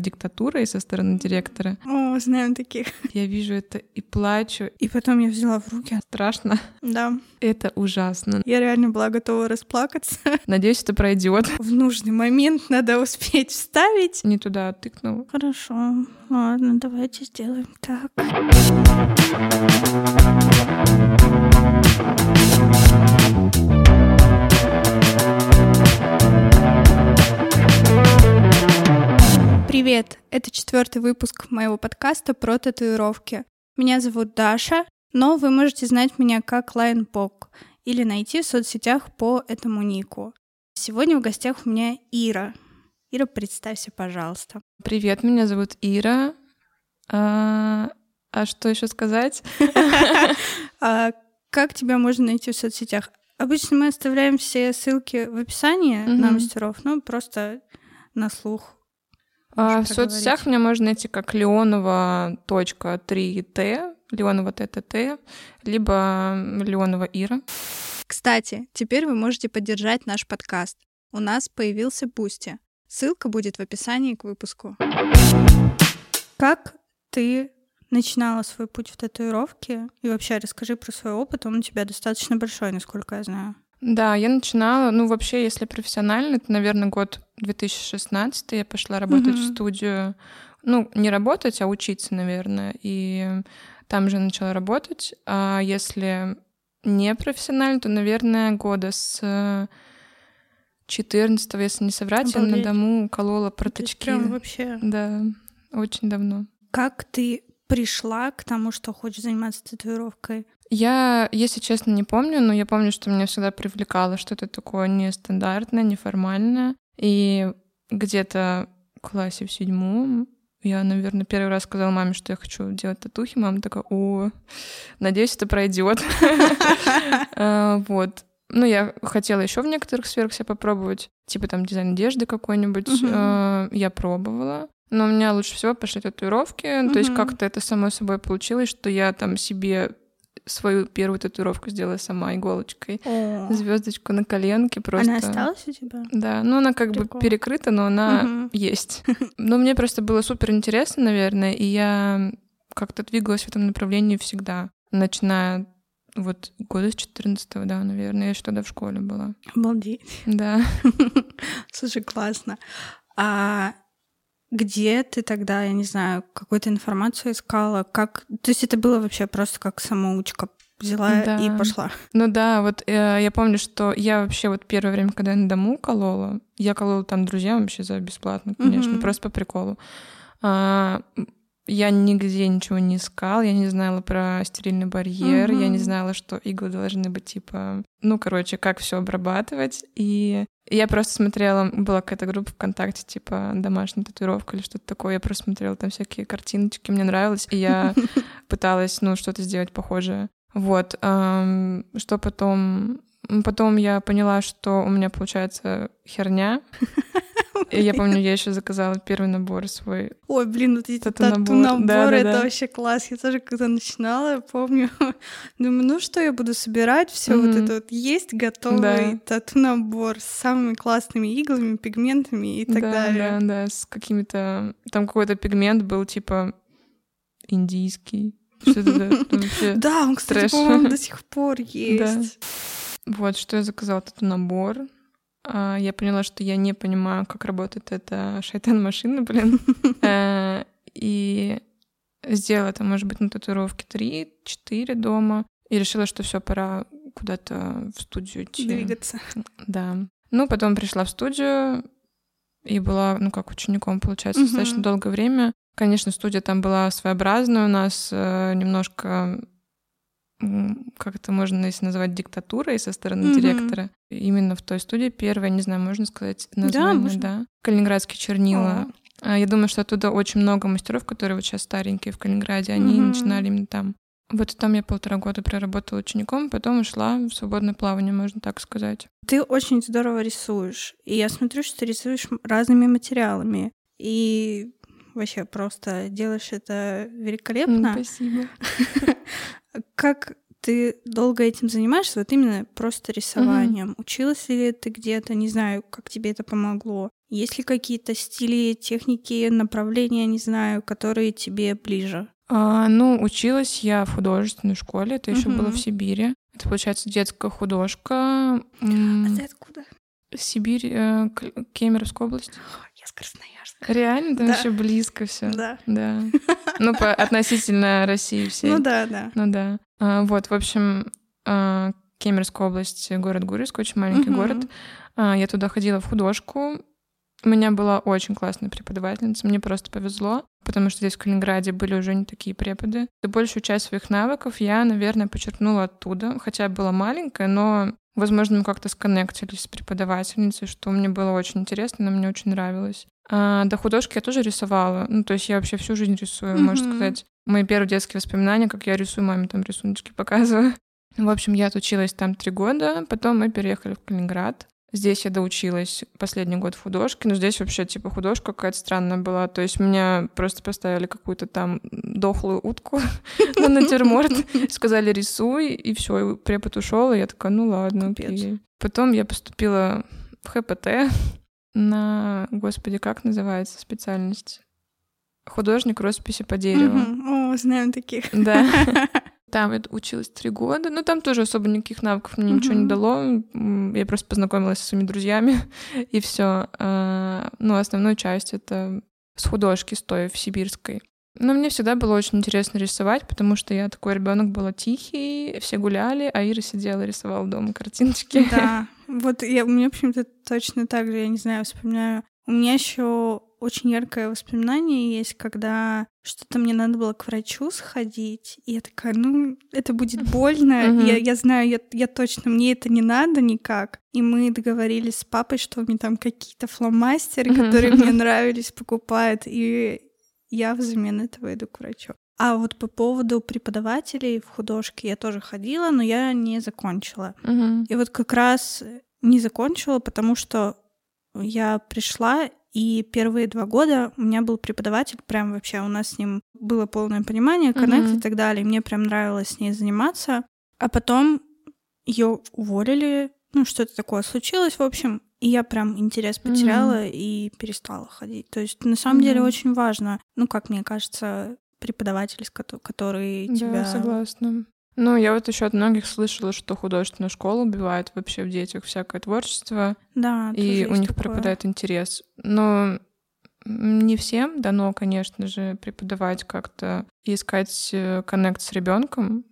диктатурой со стороны директора. О, знаем таких. Я вижу это и плачу. И потом я взяла в руки. Страшно. Да. Это ужасно. Я реально была готова расплакаться. Надеюсь, это пройдет. В нужный момент надо успеть вставить. Не туда тыкнул. Хорошо. Ладно, давайте сделаем так. Привет! Это четвертый выпуск моего подкаста про татуировки. Меня зовут Даша, но вы можете знать меня как Лайнпок или найти в соцсетях по этому нику. Сегодня в гостях у меня Ира. Ира, представься, пожалуйста. Привет, меня зовут Ира. А, а что еще сказать? А как тебя можно найти в соцсетях? Обычно мы оставляем все ссылки в описании на мастеров, ну просто на слух а, в соцсетях меня можно найти как Леонова.3Т, Леонова ТТТ, либо Леонова Ира. Кстати, теперь вы можете поддержать наш подкаст. У нас появился Boosty. Ссылка будет в описании к выпуску. Как ты начинала свой путь в татуировке? И вообще расскажи про свой опыт, он у тебя достаточно большой, насколько я знаю. Да, я начинала, ну вообще, если профессионально, это, наверное, год 2016 я пошла работать mm-hmm. в студию, ну не работать, а учиться, наверное, и там же начала работать. А если не профессионально, то, наверное, года с 14 если не соврать, Обалдеть. я на дому колола проточки. Прям вообще. Да, очень давно. Как ты пришла к тому, что хочешь заниматься татуировкой? Я, если честно, не помню, но я помню, что меня всегда привлекало что-то такое нестандартное, неформальное. И где-то в классе в седьмом я, наверное, первый раз сказала маме, что я хочу делать татухи. Мама такая, о, надеюсь, это пройдет. А, вот. Ну, я хотела еще в некоторых сферах себя попробовать, типа там дизайн одежды какой-нибудь. А, я пробовала. Но у меня лучше всего пошли татуировки. То есть как-то это само собой получилось, что я там себе свою первую татуировку сделала сама иголочкой. Звездочку на коленке просто. Она осталась у тебя? Да, ну она как Прикол. бы перекрыта, но она угу. есть. Но мне просто было супер интересно, наверное, и я как-то двигалась в этом направлении всегда, начиная вот года с 14 да, наверное, я еще тогда в школе была. Обалдеть. Да. Слушай, классно. А где ты тогда, я не знаю, какую-то информацию искала? Как... То есть это было вообще просто как самоучка взяла да. и пошла. Ну да, вот э, я помню, что я вообще вот первое время, когда я на дому колола, я колола там друзьям вообще за бесплатно, конечно, mm-hmm. просто по приколу. А, я нигде ничего не искал, я не знала про стерильный барьер, mm-hmm. я не знала, что иглы должны быть типа, ну, короче, как все обрабатывать. И я просто смотрела, была какая-то группа ВКонтакте, типа домашняя татуировка или что-то такое. Я просто смотрела там всякие картиночки, мне нравилось, и я пыталась, ну, что-то сделать похожее. Вот. Что потом Потом я поняла, что у меня получается херня. И я помню, я еще заказала первый набор свой. Ой, блин, вот эти тату-наборы, да, да, это да. вообще класс. Я тоже когда начинала, помню, думаю, ну что я буду собирать, все mm-hmm. вот это вот есть готовый тату-набор с самыми классными иглами, пигментами и так да, далее. Да, да, с какими-то... Там какой-то пигмент был типа индийский. Да, он, кстати, по-моему, до сих пор есть. Вот, что я заказала тату-набор. А, я поняла, что я не понимаю, как работает эта шайтан-машина, блин. Э, и сделала это, может быть, на татуировке 3-4 дома. И решила, что все, пора куда-то в студию идти. Двигаться. Да. Ну, потом пришла в студию и была, ну, как учеником, получается, достаточно долгое время. Конечно, студия там была своеобразная у нас, э, немножко как это можно если называть диктатурой со стороны mm-hmm. директора. Именно в той студии первая, не знаю, можно сказать название, да? да? Калининградские чернила. Oh. Я думаю, что оттуда очень много мастеров, которые вот сейчас старенькие в Калининграде, они mm-hmm. начинали именно там. Вот там я полтора года проработала учеником, потом ушла в свободное плавание, можно так сказать. Ты очень здорово рисуешь. И я смотрю, что ты рисуешь разными материалами. И вообще просто делаешь это великолепно. Спасибо. Как ты долго этим занимаешься, вот именно просто рисованием? Mm-hmm. Училась ли ты где-то, не знаю, как тебе это помогло? Есть ли какие-то стили, техники, направления, не знаю, которые тебе ближе? А, ну, училась я в художественной школе, это еще было в Сибири. Это, получается, детская художка. А ты откуда? Сибирь, э, Кемеровская область. Я с Красноярска. Реально? Там Да. еще близко все. Да. Да. Ну, по относительно России всей. Ну да, да. Ну да. А, вот, в общем, а, Кемеровская область, город Гурьевск, очень маленький город. А, я туда ходила в художку. У меня была очень классная преподавательница, мне просто повезло, потому что здесь в Калининграде были уже не такие преподы. И большую часть своих навыков я, наверное, почерпнула оттуда, хотя была маленькая, но, возможно, мы как-то сконнектились с преподавательницей, что мне было очень интересно, она мне очень нравилась. А до художки я тоже рисовала, ну, то есть я вообще всю жизнь рисую, можно Мгм. сказать. Мои первые детские воспоминания, как я рисую, маме там рисуночки показываю. В общем, я отучилась там три года, потом мы переехали в Калининград. Здесь я доучилась последний год в художке, но здесь вообще типа художка какая-то странная была. То есть меня просто поставили какую-то там дохлую утку на натюрморт, сказали рисуй, и все, препод ушел, и я такая, ну ладно, окей. Потом я поступила в ХПТ на, господи, как называется специальность? Художник росписи по дереву. О, знаем таких. Да. Там я училась три года, но там тоже особо никаких навыков мне ничего не дало. Я просто познакомилась со своими друзьями, и все. Ну, основную часть это с художки, стоя в сибирской. Но мне всегда было очень интересно рисовать, потому что я такой ребенок была тихий, все гуляли, а Ира сидела, рисовала дома картиночки. Да, вот я, у меня почему-то точно так же, я не знаю, вспоминаю. У меня еще очень яркое воспоминание есть, когда что-то мне надо было к врачу сходить, и я такая, ну, это будет больно, я, я знаю, я, я точно, мне это не надо никак. И мы договорились с папой, что мне там какие-то фломастеры, которые мне нравились, покупает, и я взамен этого иду к врачу. А вот по поводу преподавателей в художке я тоже ходила, но я не закончила. И вот как раз не закончила, потому что я пришла, и первые два года у меня был преподаватель, прям вообще у нас с ним было полное понимание, коннект Мгм. и так далее. и Мне прям нравилось с ней заниматься. А потом ее уволили, ну что-то такое случилось, в общем, и я прям интерес потеряла и перестала ходить. То есть на самом деле Мгм. очень важно, ну как мне кажется, преподаватель, который Да, тебя... согласна. Ну, я вот еще от многих слышала, что художественная школа убивает вообще в детях всякое творчество, Да, и у них такое. пропадает интерес. Но не всем дано, конечно же, преподавать как-то и искать э, коннект с ребенком,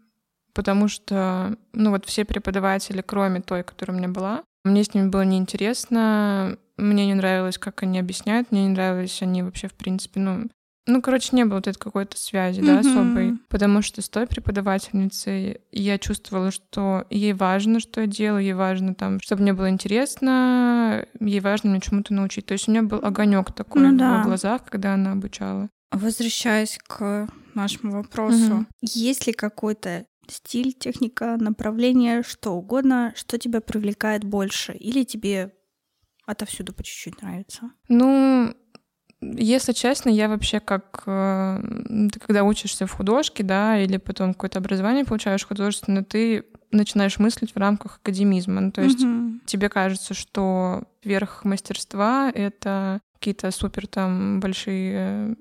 потому что, ну вот все преподаватели, кроме той, которая у меня была, мне с ними было неинтересно, мне не нравилось, как они объясняют, мне не нравились они вообще, в принципе, ну, ну, короче, не было вот этой какой-то связи, да, Мгм. особой. Потому что с той преподавательницей я чувствовала, что ей важно, что я делаю, ей важно там, чтобы мне было интересно, ей важно мне чему-то научить. То есть у меня был огонек такой Ну в да. глазах, когда она обучала. Возвращаясь к нашему вопросу, Мгм. есть ли какой-то стиль, техника, направление, что угодно, что тебя привлекает больше, или тебе отовсюду по чуть-чуть нравится? Ну, если честно, я вообще как... э, Ты когда учишься в художке, да, или потом какое-то образование получаешь художественное, ты начинаешь мыслить в рамках академизма. Ну, то есть Мгм. тебе кажется, что верх мастерства — это какие-то супер там большие, э,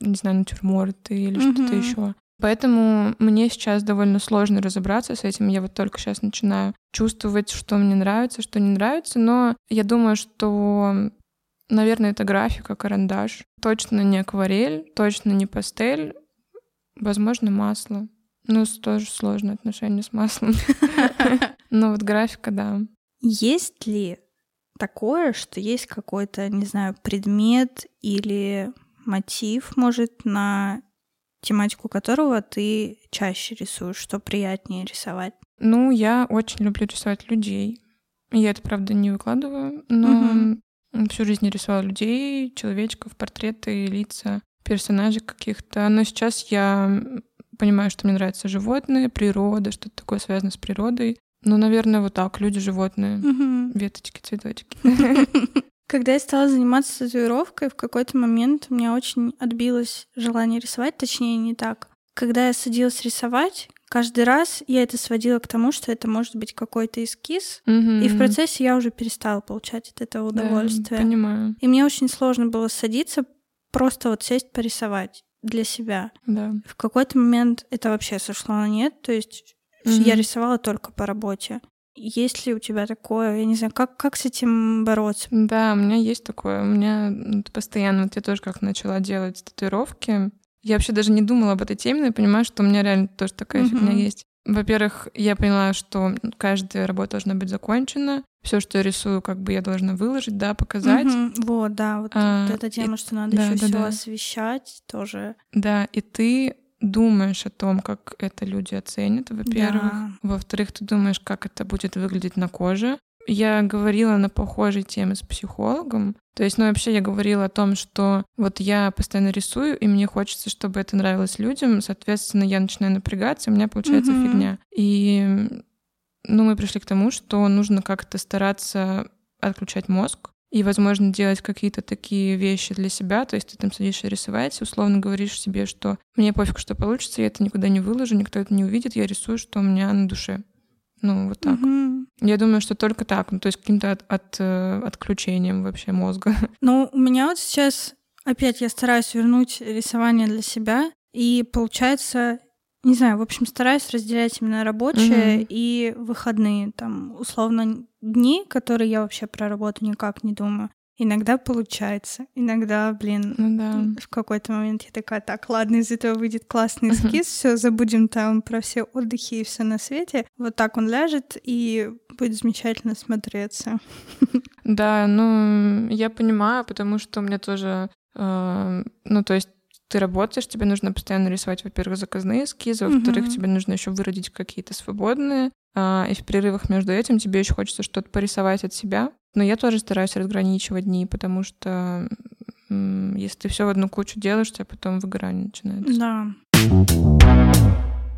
не знаю, натюрморты или что-то Мгм. еще. Поэтому мне сейчас довольно сложно разобраться с этим. Я вот только сейчас начинаю чувствовать, что мне нравится, что не нравится. Но я думаю, что, наверное, это графика, карандаш. Точно не акварель, точно не пастель. Возможно, масло. Ну, тоже сложное отношение с маслом. Но вот графика, да. Есть ли такое, что есть какой-то, не знаю, предмет или мотив, может, на тематику которого ты чаще рисуешь, что приятнее рисовать? Ну, я очень люблю рисовать людей. Я это, правда, не выкладываю, но. Всю жизнь я рисовала людей, человечков, портреты, лица, персонажей каких-то. Но сейчас я понимаю, что мне нравятся животные, природа, что-то такое связано с природой. Ну, наверное, вот так, люди, животные, веточки, цветочки. Когда я стала заниматься татуировкой, в какой-то момент у меня очень отбилось желание рисовать, точнее, не так. Когда я садилась рисовать, каждый раз я это сводила к тому, что это может быть какой-то эскиз, Мгм. и в процессе я уже перестала получать от этого Да, удовольствие. понимаю. И мне очень сложно было садиться, просто вот сесть порисовать для себя. Да. В какой-то момент это вообще сошло на нет, то есть Мгм. я рисовала только по работе. Есть ли у тебя такое, я не знаю, как, как с этим бороться? Да, у меня есть такое. У меня постоянно, вот я тоже как начала делать татуировки. Я вообще даже не думала об этой теме, но я понимаю, что у меня реально тоже такая Мгм. фигня есть. Во-первых, я поняла, что каждая работа должна быть закончена. Все, что я рисую, как бы я должна выложить, да, показать. Мгм. Вот, да, вот, А, вот эта и- тема, что надо да, еще да, все да. освещать, тоже. Да, и ты думаешь о том, как это люди оценят, во-первых. Да. Во-вторых, ты думаешь, как это будет выглядеть на коже. Я говорила на похожей теме с психологом. То есть, ну, вообще я говорила о том, что вот я постоянно рисую, и мне хочется, чтобы это нравилось людям. Соответственно, я начинаю напрягаться, и у меня получается Мгм. фигня. И, ну, мы пришли к тому, что нужно как-то стараться отключать мозг и, возможно, делать какие-то такие вещи для себя. То есть ты там садишься рисовать, условно говоришь себе, что мне пофиг, что получится, я это никуда не выложу, никто это не увидит, я рисую, что у меня на душе. Ну, вот так. Мгм. Я думаю, что только так, ну, то есть каким-то от, от, э, отключением вообще мозга. Ну, у меня вот сейчас опять я стараюсь вернуть рисование для себя, и получается, не знаю, в общем, стараюсь разделять именно рабочие Мгм. и выходные, там, условно, дни, которые я вообще про работу никак не думаю. Иногда получается, иногда, блин, Ну да. в какой-то момент я такая, так, ладно, из этого выйдет классный эскиз, все, забудем там про все отдыхи и все на свете. Вот так он ляжет и будет замечательно смотреться. Да, ну, я понимаю, потому что у меня тоже, э, ну, то есть ты работаешь, тебе нужно постоянно рисовать, во-первых, заказные эскизы, во-вторых, Мгм. тебе нужно еще выродить какие-то свободные, а, и в перерывах между этим тебе еще хочется что-то порисовать от себя. Но я тоже стараюсь разграничивать дни, потому что м, если ты все в одну кучу делаешь, тебя потом выгорание начинается. Да.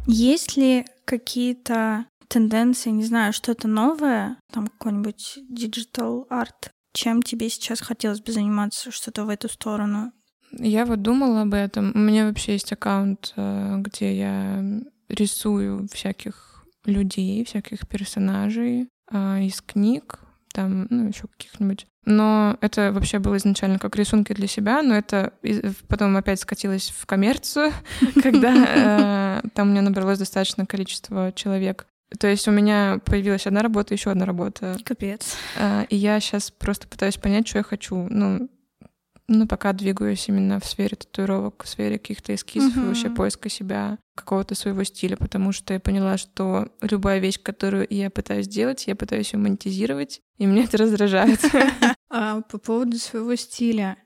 Есть ли какие-то тенденции, не знаю, что-то новое, там какой-нибудь digital арт, чем тебе сейчас хотелось бы заниматься, что-то в эту сторону? Я вот думала об этом. У меня вообще есть аккаунт, э, где я рисую всяких людей, всяких персонажей а, из книг, там, ну, еще каких-нибудь. Но это вообще было изначально как рисунки для себя, но это потом опять скатилось в коммерцию, когда э, там у меня набралось достаточное количество человек. То есть у меня появилась одна работа, еще одна работа. Капец. А, И я сейчас просто пытаюсь понять, что я хочу. Ну, ну, пока двигаюсь именно в сфере татуировок, в сфере каких-то эскизов и Мгм. вообще поиска себя, какого-то своего стиля, потому что я поняла, что любая вещь, которую я пытаюсь делать, я пытаюсь ее монетизировать, и меня это раздражает. А по поводу своего стиля,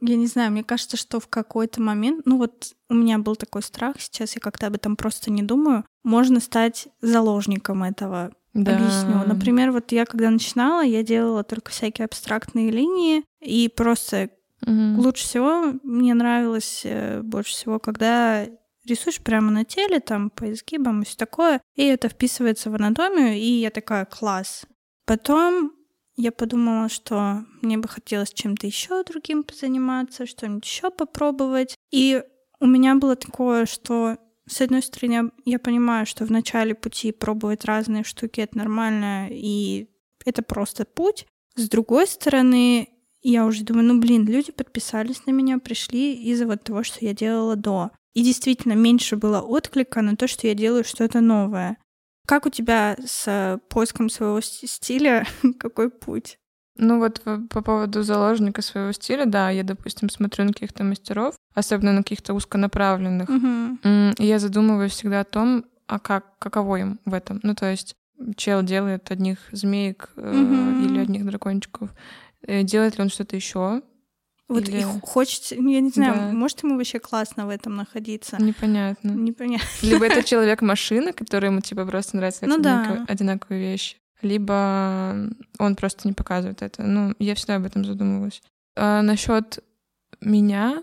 я не знаю, мне кажется, что в какой-то момент, ну вот у меня был такой страх, сейчас я как-то об этом просто не думаю, можно стать заложником этого. Да. Объясню. Например, вот я когда начинала, я делала только всякие абстрактные линии, и просто Мгм. лучше всего мне нравилось э, больше всего, когда рисуешь прямо на теле, там, по изгибам и все такое, и это вписывается в анатомию, и я такая, класс. Потом я подумала, что мне бы хотелось чем-то еще другим позаниматься, что-нибудь еще попробовать. И у меня было такое, что с одной стороны, я понимаю, что в начале пути пробовать разные штуки это нормально, и это просто путь. С другой стороны, я уже думаю, ну блин, люди подписались на меня, пришли из-за вот того, что я делала до. И действительно меньше было отклика на то, что я делаю что-то новое. Как у тебя с э, поиском своего стиля? Какой путь? Ну вот по поводу заложника своего стиля, да, я, допустим, смотрю на каких-то мастеров, особенно на каких-то узконаправленных. М, и Я задумываюсь всегда о том, а как, каково им в этом. Ну, то есть чел делает одних змеек э, Мгм. или одних дракончиков. Э, Делает ли он что-то еще? Вот Или- и хочется, я не знаю, Да. может ему вообще классно в этом находиться? Непонятно. Непонятно. Либо это человек-машина, который ему типа просто нравится Ну да. одинаковые, одинаковые вещи. Либо он просто не показывает это. Ну, я всегда об этом задумывалась. А насчет меня,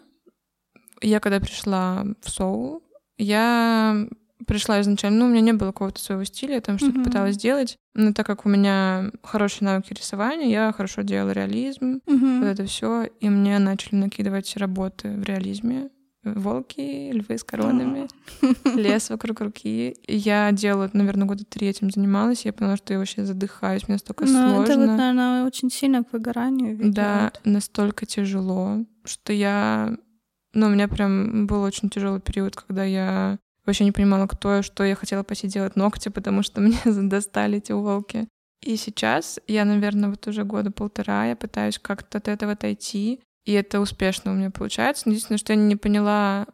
я когда пришла в Соул, я пришла изначально, ну, у меня не было какого-то своего стиля, я там что-то Мгм. пыталась делать, но так как у меня хорошие навыки рисования, я хорошо делала реализм, Мгм. вот это все, и мне начали накидывать работы в реализме, волки, львы с коронами, лес вокруг руки. Я делала, наверное, года три этим занималась, я поняла, что я вообще задыхаюсь, мне настолько Ну, сложно. это вот, наверное, очень сильно к выгоранию ведет. Да, настолько тяжело, что я... Ну, у меня прям был очень тяжелый период, когда я вообще не понимала, кто я, что я хотела пойти делать ногти, потому что мне достали эти волки. И сейчас я, наверное, вот уже года полтора я пытаюсь как-то от этого отойти, и это успешно у меня получается. Но Единственное, что я не поняла,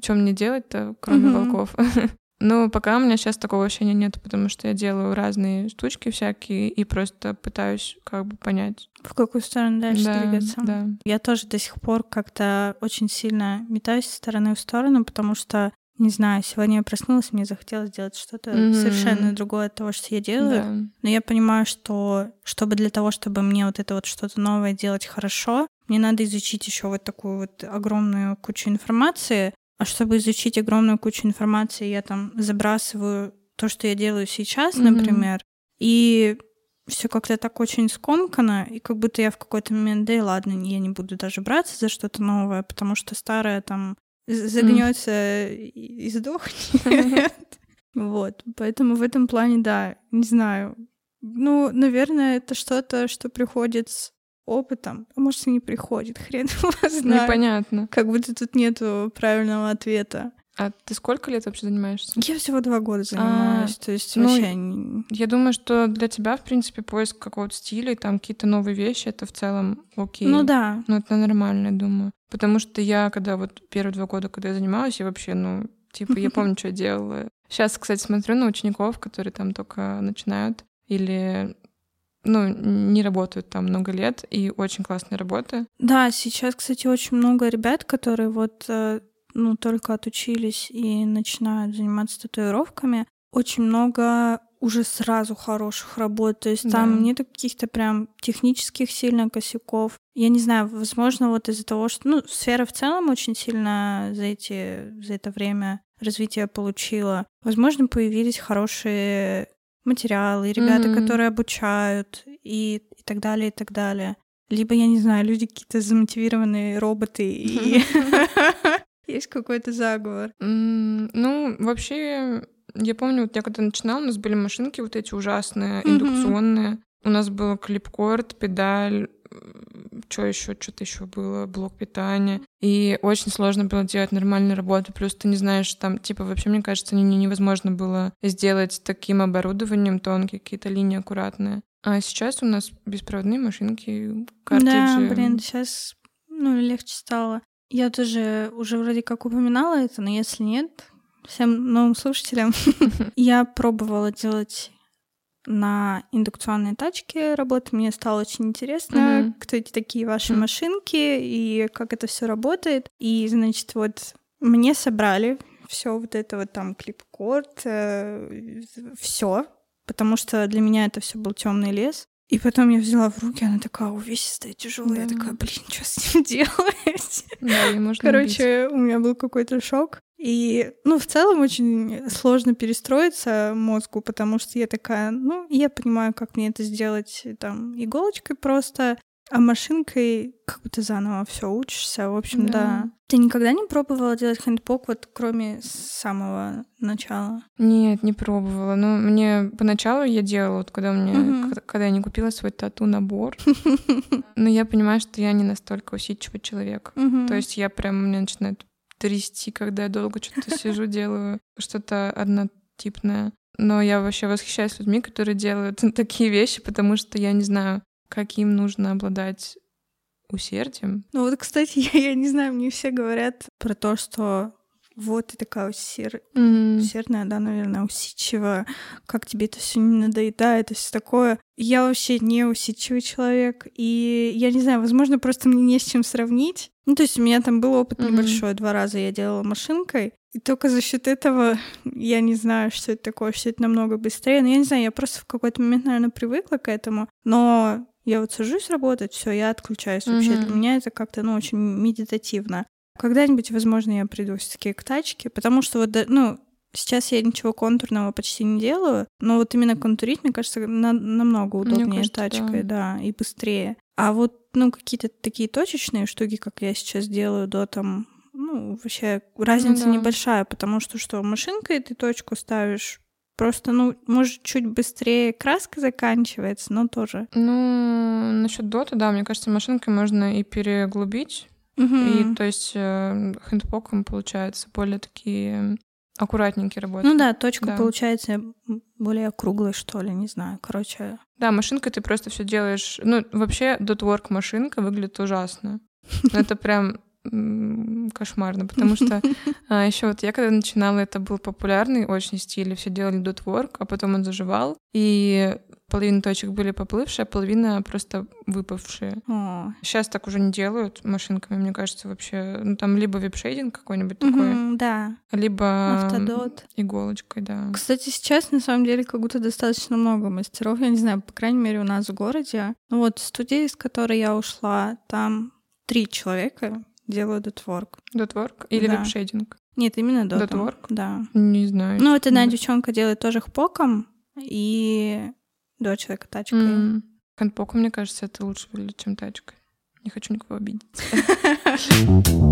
что мне делать-то, кроме Мгм. волков. Но пока у меня сейчас такого ощущения нет, потому что я делаю разные штучки всякие и просто пытаюсь как бы понять. В какую сторону дальше да, двигаться? да. Я тоже до сих пор как-то очень сильно метаюсь со стороны в сторону, потому что, не знаю, сегодня я проснулась, мне захотелось сделать что-то Мгм. совершенно другое от того, что я делаю. Да. Но я понимаю, что чтобы для того, чтобы мне вот это вот что-то новое делать хорошо, мне надо изучить еще вот такую вот огромную кучу информации. А чтобы изучить огромную кучу информации, я там забрасываю то, что я делаю сейчас, Мгм. например, и все как-то так очень скомкано, и как будто я в какой-то момент, да и ладно, я не буду даже браться за что-то новое, потому что старое там загнется и и сдохнет. Вот, поэтому в этом плане, да, не знаю. Ну, наверное, это что-то, что приходит с опытом, а может и не приходит, хрен его знает. Непонятно. Как будто тут нету правильного ответа. А ты сколько лет вообще занимаешься? Я всего два года занимаюсь, то есть ну, вообще... Я думаю, что для тебя, в принципе, поиск какого-то стиля и там какие-то новые вещи, это в целом окей. Ну да, Ну, это нормально, я думаю. Потому что я, когда вот первые два года, когда я занималась, я вообще, ну, типа, я помню, что я делала. Сейчас, кстати, смотрю на учеников, которые там только начинают или, ну, не работают там много лет, и очень классные работы. Да, сейчас, кстати, очень много ребят, которые вот э, ну, только отучились и начинают заниматься татуировками. Очень много уже сразу хороших работ. То есть Да. там нет каких-то прям технических сильно косяков. Я не знаю, возможно, вот из-за того, что ну, сфера в целом очень сильно за, эти, за это время развития получила. Возможно, появились хорошие материалы, ребята, Мгм. которые обучают и, и так далее, и так далее. Либо, я не знаю, люди какие-то замотивированные роботы, и есть какой-то заговор. Ну, вообще, я помню, вот я когда начинала, у нас были машинки вот эти ужасные, индукционные. У нас был клипкорд, педаль, что еще, что-то еще было, блок питания. И очень сложно было делать нормальную работу. Плюс ты не знаешь, там, типа, вообще, мне кажется, не- не- невозможно было сделать таким оборудованием тонкие какие-то линии аккуратные. А сейчас у нас беспроводные машинки, Да, картриджи. блин, сейчас ну, легче стало. Я тоже уже вроде как упоминала это, но если нет, всем новым слушателям, я пробовала делать на индукционной тачке работы. Мне стало очень интересно, Мгм. кто эти такие ваши Мгм. машинки и как это все работает. И, значит, вот мне собрали все вот это вот там клипкорд, все, потому что для меня это все был темный лес. И потом я взяла в руки, она такая увесистая, тяжелая. Я Да. такая, блин, что с ним делать? Да, можно убить. Короче, у меня был какой-то шок. И, ну, в целом очень сложно перестроиться мозгу, потому что я такая, ну, я понимаю, как мне это сделать там иголочкой просто, а машинкой как будто заново все учишься. В общем, да. Да. Ты никогда не пробовала делать хэндпок, вот кроме самого начала? Нет, не пробовала. Но мне поначалу я делала, вот когда мне, к- когда я не купила свой тату-набор. Но я понимаю, что я не настолько усидчивый человек. То есть я прям, меня начинает трясти, когда я долго что-то сижу, делаю что-то однотипное. Но я вообще восхищаюсь людьми, которые делают такие вещи, потому что я не знаю, каким нужно обладать усердием. Ну вот, кстати, я, я не знаю, мне все говорят про то, что вот ты такая усер... усердная, да, наверное, усидчивая, как тебе это все не надоедает и все такое. Я вообще не усидчивый человек, и я не знаю, возможно, просто мне не с чем сравнить. Ну, то есть у меня там был опыт Мгм. небольшой, два раза я делала машинкой, и только за счет этого я не знаю, что это такое, что это намного быстрее. Но я не знаю, я просто в какой-то момент, наверное, привыкла к этому. Но я вот сажусь работать, все, я отключаюсь вообще. Мгм. Для меня это как-то, ну, очень медитативно. Когда-нибудь, возможно, я приду все-таки к тачке, потому что вот, да, ну, сейчас я ничего контурного почти не делаю, но вот именно контурить, мне кажется, на- намного удобнее кажется, тачкой, да. и быстрее. А вот, ну, какие-то такие точечные штуки, как я сейчас делаю до там, ну, ну, вообще разница Ну да. небольшая, потому что что, машинкой ты точку ставишь, просто, ну, может, чуть быстрее краска заканчивается, но тоже. Ну, насчет дота, да, мне кажется, машинкой можно и переглубить. Мгм. И то есть э, хендпоком получается более такие аккуратненькие работы. Ну да, точка Да. получается более круглой, что ли, не знаю. Короче, Да, машинкой ты просто все делаешь. Ну, вообще, дотворк машинка выглядит ужасно. Это прям кошмарно, потому что еще вот я когда начинала, это был популярный очень стиль, все делали дотворк, а потом он заживал, и половина точек были поплывшие, а половина просто выпавшие. о. Сейчас так уже не делают машинками, мне кажется, вообще. Ну, там либо вип-шейдинг какой-нибудь такой, да, либо автодот. иголочкой, да. Кстати, сейчас на самом деле как будто достаточно много мастеров. Я не знаю, по крайней мере, у нас в городе. Ну вот студия, из которой я ушла, там три человека делают дотворк. Дотворк или Да. вип-шейдинг? Нет, именно дотом. Дотворк? Да. Не знаю. Ну, это одна девчонка делает тоже хпоком, и два человека тачкой. М. Хендпоку, мне кажется, это лучше выглядит, чем тачкой. Не хочу никого обидеть.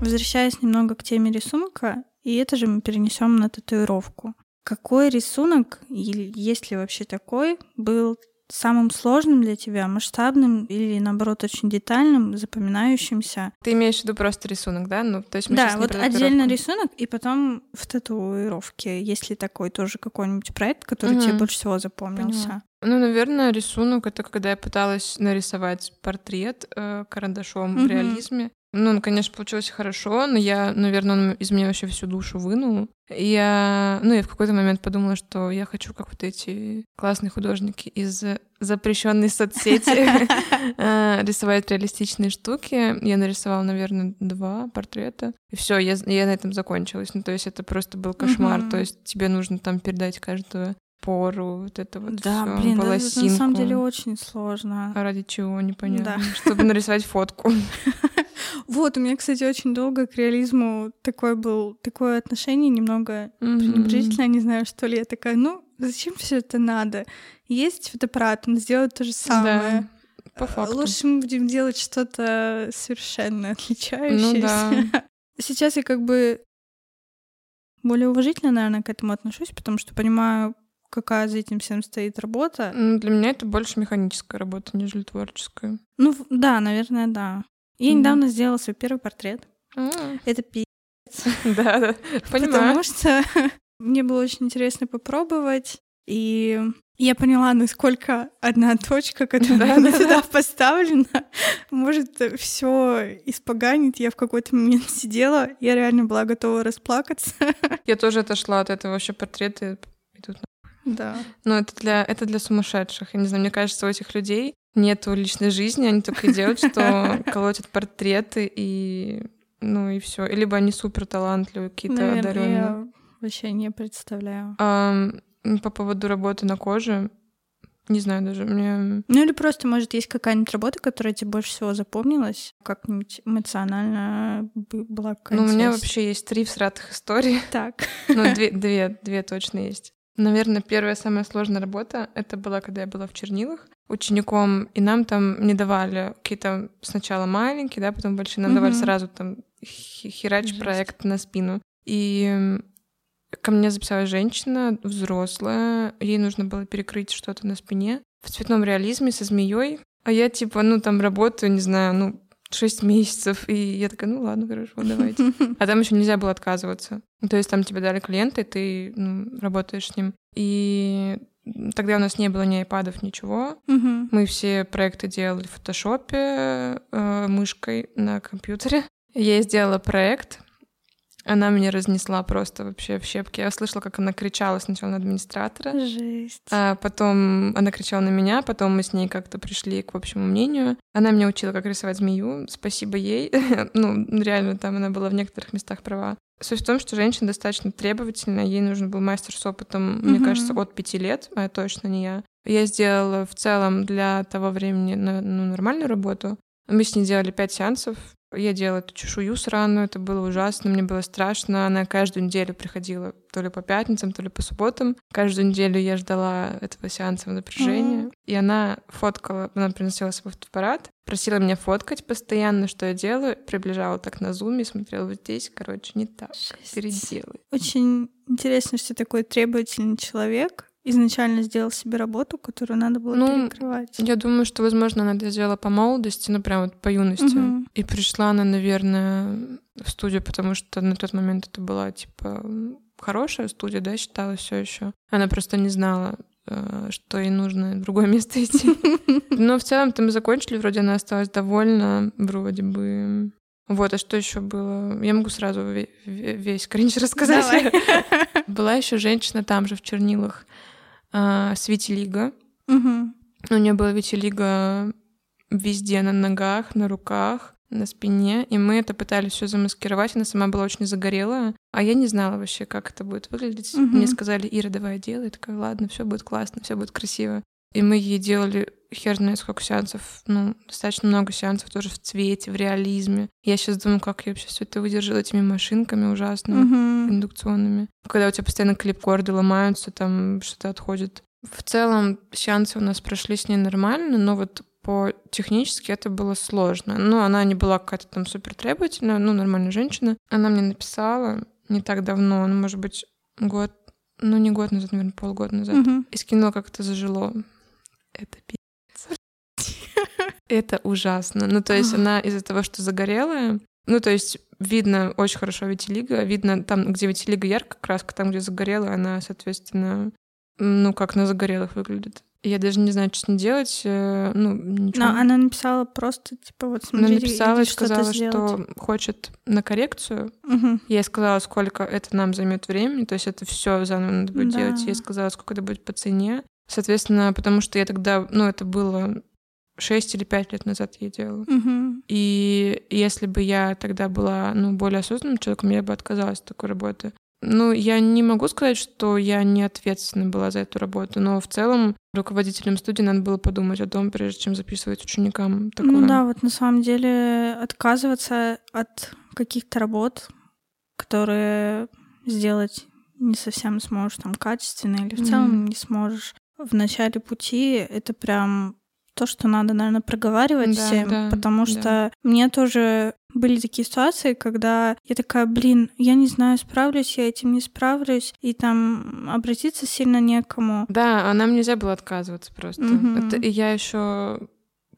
Возвращаясь немного к теме рисунка, и это же мы перенесем на татуировку. Какой рисунок, или есть ли вообще такой, был самым сложным для тебя, масштабным или, наоборот, очень детальным, запоминающимся? Ты имеешь в виду просто рисунок, да? Ну, то есть мы да, вот отдельно рисунок, и потом в татуировке. Есть ли такой тоже какой-нибудь проект, который тебе Мгм. больше всего запомнился? Поняла. Ну, наверное, рисунок — это когда я пыталась нарисовать портрет э, карандашом в Мгм. реализме. Ну, он, конечно, получилось хорошо, но я, наверное, он из меня вообще всю душу вынул. И я, ну, я в какой-то момент подумала, что я хочу, как вот эти классные художники из запрещенной соцсети, э, рисовать реалистичные штуки. Я нарисовала, наверное, два портрета. И все, я, я на этом закончилась. Ну, то есть это просто был кошмар. То есть тебе нужно там передать каждую пору, вот это вот да, всё, блин, это на самом волосинку. деле очень сложно. А ради чего, непонятно. Да. Чтобы нарисовать фотку. Вот, у меня, кстати, очень долго к реализму такое был, такое отношение немного пренебрежительное, не знаю, что ли. Я такая, ну, зачем все это надо? Есть фотоаппарат, он сделает то же самое. Да, по факту. Лучше мы будем делать что-то совершенно отличающееся. Ну да. Сейчас я как бы более уважительно, наверное, к этому отношусь, потому что понимаю, какая за этим всем стоит работа. Ну, Для меня это больше механическая работа, нежели творческая. Ну, да, наверное, да. Я Мгм. недавно сделала свой первый портрет. А, Это пи***. Да, да, понимаю. Потому что мне было очень интересно попробовать. И я поняла, насколько одна точка, которая Да-да-да. сюда поставлена, может все испоганить. Я в какой-то момент сидела, я реально была готова расплакаться. Я тоже отошла от этого вообще на- Да. Но это для, это для сумасшедших. Я не знаю, мне кажется, у этих людей нету личной жизни, они только и делают, что колотят портреты и ну и все. Либо они супер талантливые, какие-то одаренные. я вообще не представляю. Ам, по поводу работы на коже, не знаю даже, мне... Ну или просто, может, есть какая-нибудь работа, которая тебе больше всего запомнилась, как-нибудь эмоционально была Ну, какая-нибудь у меня вообще есть три всратых истории. Так. Ну, две, две, две точно есть. Наверное, первая самая сложная работа — это была, когда я была в Чернилах учеником, и нам там не давали какие-то сначала маленькие, да, потом большие, нам давали Мгм. сразу там херач Жесть. проект на спину. И ко мне записалась женщина, взрослая, ей нужно было перекрыть что-то на спине в цветном реализме со змеей, а я типа, ну, там работаю, не знаю, ну, 6 месяцев, и я такая, ну ладно, хорошо, давайте. А там еще нельзя было отказываться. То есть там тебе дали клиента, и ты ну, работаешь с ним. И тогда у нас не было ни айпадов, ничего. Мгм. Мы все проекты делали в фотошопе э, мышкой на компьютере. Я сделала проект. Она меня разнесла просто вообще в щепки. Я слышала, как она кричала сначала на администратора. Жесть. А потом она кричала на меня, потом мы с ней как-то пришли к общему мнению. Она меня учила, как рисовать змею. Спасибо ей. ну, реально, там она была в некоторых местах права. Суть в том, что женщина достаточно требовательная, ей нужен был мастер с опытом, мне Мгм. кажется, от пяти лет, а точно не я. Я сделала в целом для того времени ну, нормальную работу. Мы с ней делали пять сеансов. Я делала эту чешую сраную, это было ужасно, мне было страшно. Она каждую неделю приходила то ли по пятницам, то ли по субботам. Каждую неделю я ждала этого сеанса в напряжении. Угу. И она фоткала, она приносила свой фотоаппарат, просила меня фоткать постоянно, что я делаю, приближала так на зуме, смотрела вот здесь, короче, не так, Жесть. переделай. Очень интересно, что такой требовательный человек изначально сделал себе работу, которую надо было ну, перекрывать. Я думаю, что, возможно, она это сделала по молодости, ну, прям вот по юности. Угу. И пришла она, наверное, в студию, потому что на тот момент это была, типа, хорошая студия, да, считалась все еще. Она просто не знала, э, что ей нужно в другое место идти. Но в целом там закончили, вроде она осталась довольна, вроде бы. Вот, а что еще было? Я могу сразу весь кринж рассказать. Была еще женщина там же в чернилах э, с витилиго. Угу. У нее была витилиго везде, на ногах, на руках, на спине, и мы это пытались все замаскировать. Она сама была очень загорелая, а я не знала вообще, как это будет выглядеть. Угу. Мне сказали, Ира, давай делай. Я такая, ладно, все будет классно, все будет красиво. И мы ей делали хер знает сколько сеансов, ну, достаточно много сеансов тоже в цвете, в реализме. Я сейчас думаю, как я вообще все это выдержала этими машинками ужасными, uh-huh. индукционными. Когда у тебя постоянно клип-корды ломаются, там что-то отходит. В целом сеансы у нас прошли с ней нормально, но вот по технически это было сложно. Ну, она не была какая-то там супер требовательная, ну, нормальная женщина. Она мне написала не так давно, ну, может быть, год, ну, не год назад, наверное, полгода назад, uh-huh. и скинула, как это зажило. Это пи*** это ужасно. Ну, то есть она из-за того, что загорелая, ну, то есть видно очень хорошо витилиго, видно там, где витилиго яркая краска, там, где загорелая, она, соответственно, ну, как на загорелых выглядит. Я даже не знаю, что с ней делать. Э, ну, ничего. Но она написала просто, типа, вот смотрите, Она написала и сказала, что хочет на коррекцию. Угу. Я ей сказала, сколько это нам займет времени. То есть это все заново надо будет да. делать. Я ей сказала, сколько это будет по цене. Соответственно, потому что я тогда, ну, это было 6 или 5 лет назад я делала. Угу. И если бы я тогда была ну, более осознанным человеком, я бы отказалась от такой работы. Ну, я не могу сказать, что я не ответственна была за эту работу, но в целом руководителям студии надо было подумать о том, прежде чем записывать ученикам такое. Ну да, вот на самом деле отказываться от каких-то работ, которые сделать не совсем сможешь там качественно или в целом mm. не сможешь в начале пути, это прям то, что надо, наверное, проговаривать да, всем, да, потому что да. мне тоже были такие ситуации, когда я такая, блин, я не знаю, справлюсь я этим, не справлюсь, и там обратиться сильно некому. Да, а нам нельзя было отказываться просто. Угу. Это, и я еще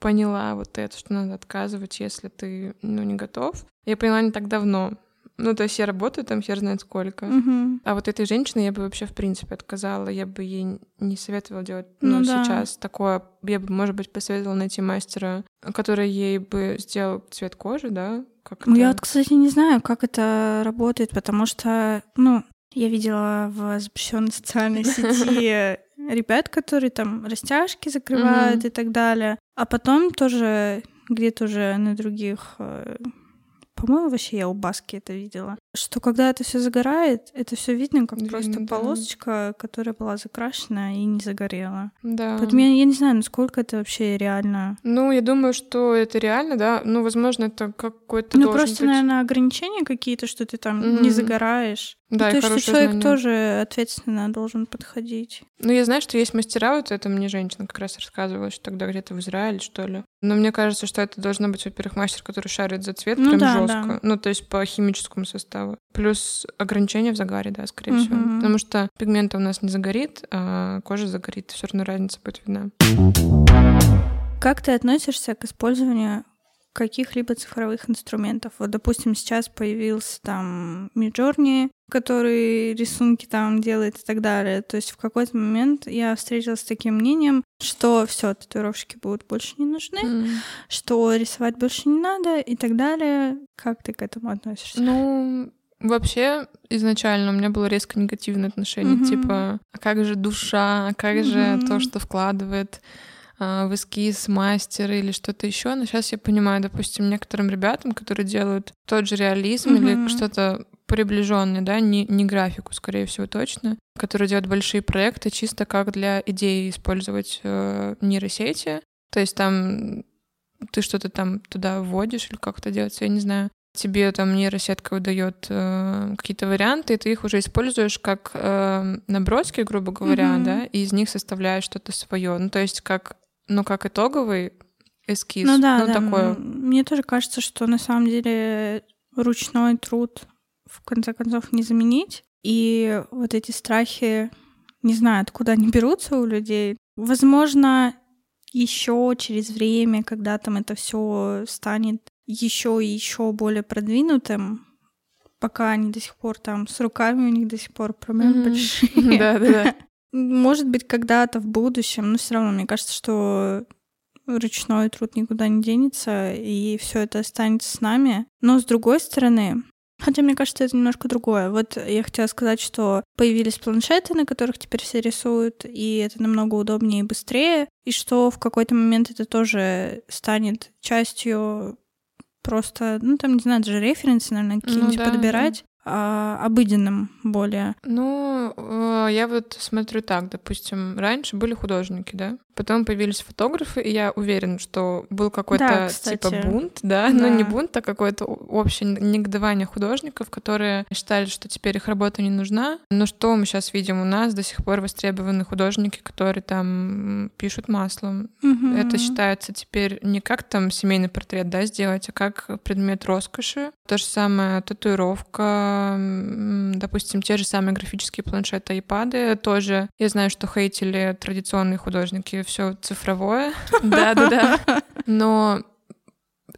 поняла вот это, что надо отказывать, если ты, ну, не готов. Я поняла не так давно. Ну, то есть я работаю там хер знает сколько. Угу. А вот этой женщине я бы вообще, в принципе, отказала. Я бы ей не советовала делать, ну, ну да. сейчас такое. Я бы, может быть, посоветовала найти мастера, который ей бы сделал цвет кожи, да? Как ну, я вот, кстати, не знаю, как это работает, потому что, ну, я видела в запрещенной социальной сети ребят, которые там растяжки закрывают и так далее. А потом тоже где-то уже на других э, по-моему, вообще я у Баски это видела. Что когда это все загорает, это все видно, как видно, просто да. полосочка, которая была закрашена и не загорела. Да. Поэтому я, я не знаю, насколько это вообще реально. Ну, я думаю, что это реально, да. Ну, возможно, это какой-то. Ну, просто, быть... наверное, ограничения какие-то, что ты там mm-hmm. не загораешь. Да, ну, то есть, что человек знание. тоже ответственно должен подходить. Ну, я знаю, что есть мастера, вот это мне женщина как раз рассказывала, что тогда где-то в Израиле, что ли. Но мне кажется, что это должно быть, во-первых, мастер, который шарит за цвет ну, прям да, жестко. Да. Ну, то есть по химическому составу. Плюс ограничения в загаре, да, скорее угу. всего. Потому что пигмента у нас не загорит, а кожа загорит. Все равно разница будет видна. Как ты относишься к использованию каких-либо цифровых инструментов. Вот, допустим, сейчас появился там Midjourney, который рисунки там делает и так далее. То есть в какой-то момент я встретилась с таким мнением, что все, татуировщики будут больше не нужны, mm. что рисовать больше не надо и так далее. Как ты к этому относишься? Ну, Вообще, изначально у меня было резко негативное отношение, mm-hmm. типа, а как же душа, а как mm-hmm. же то, что вкладывает в эскиз мастер или что-то еще. Но сейчас я понимаю, допустим, некоторым ребятам, которые делают тот же реализм mm-hmm. или что-то приближенное, да, не, не графику, скорее всего, точно, которые делают большие проекты чисто как для идеи использовать э, нейросети. То есть там ты что-то там туда вводишь или как это делается, я не знаю. тебе там нейросетка выдает э, какие-то варианты, и ты их уже используешь как э, наброски, грубо говоря, mm-hmm. да, и из них составляешь что-то свое. Ну, то есть как, ну, как итоговый эскиз. Ну да, ну, да. такое. Мне тоже кажется, что на самом деле ручной труд в конце концов не заменить. И вот эти страхи, не знаю, откуда они берутся у людей. Возможно, еще через время, когда там это все станет еще и еще более продвинутым, пока они до сих пор там с руками у них до сих пор проблемы mm-hmm. большие. Да, да, да. Может быть, когда-то в будущем, но все равно мне кажется, что ручной труд никуда не денется, и все это останется с нами. Но с другой стороны, Хотя, мне кажется, это немножко другое. Вот я хотела сказать, что появились планшеты, на которых теперь все рисуют, и это намного удобнее и быстрее, и что в какой-то момент это тоже станет частью просто, ну, там, не знаю, даже референсы, наверное, какие-нибудь ну, да, подбирать, а, обыденным более? Ну, э, я вот смотрю так, допустим, раньше были художники, да, потом появились фотографы, и я уверен, что был какой-то да, типа бунт, да, да, но не бунт, а какое-то общее негодование художников, которые считали, что теперь их работа не нужна. Но что мы сейчас видим у нас до сих пор востребованы художники, которые там пишут маслом. Угу. Это считается теперь не как там семейный портрет, да, сделать, а как предмет роскоши. То же самое татуировка, допустим, те же самые графические планшеты, iPad тоже. Я знаю, что хейтили традиционные художники все цифровое. Да-да-да. Но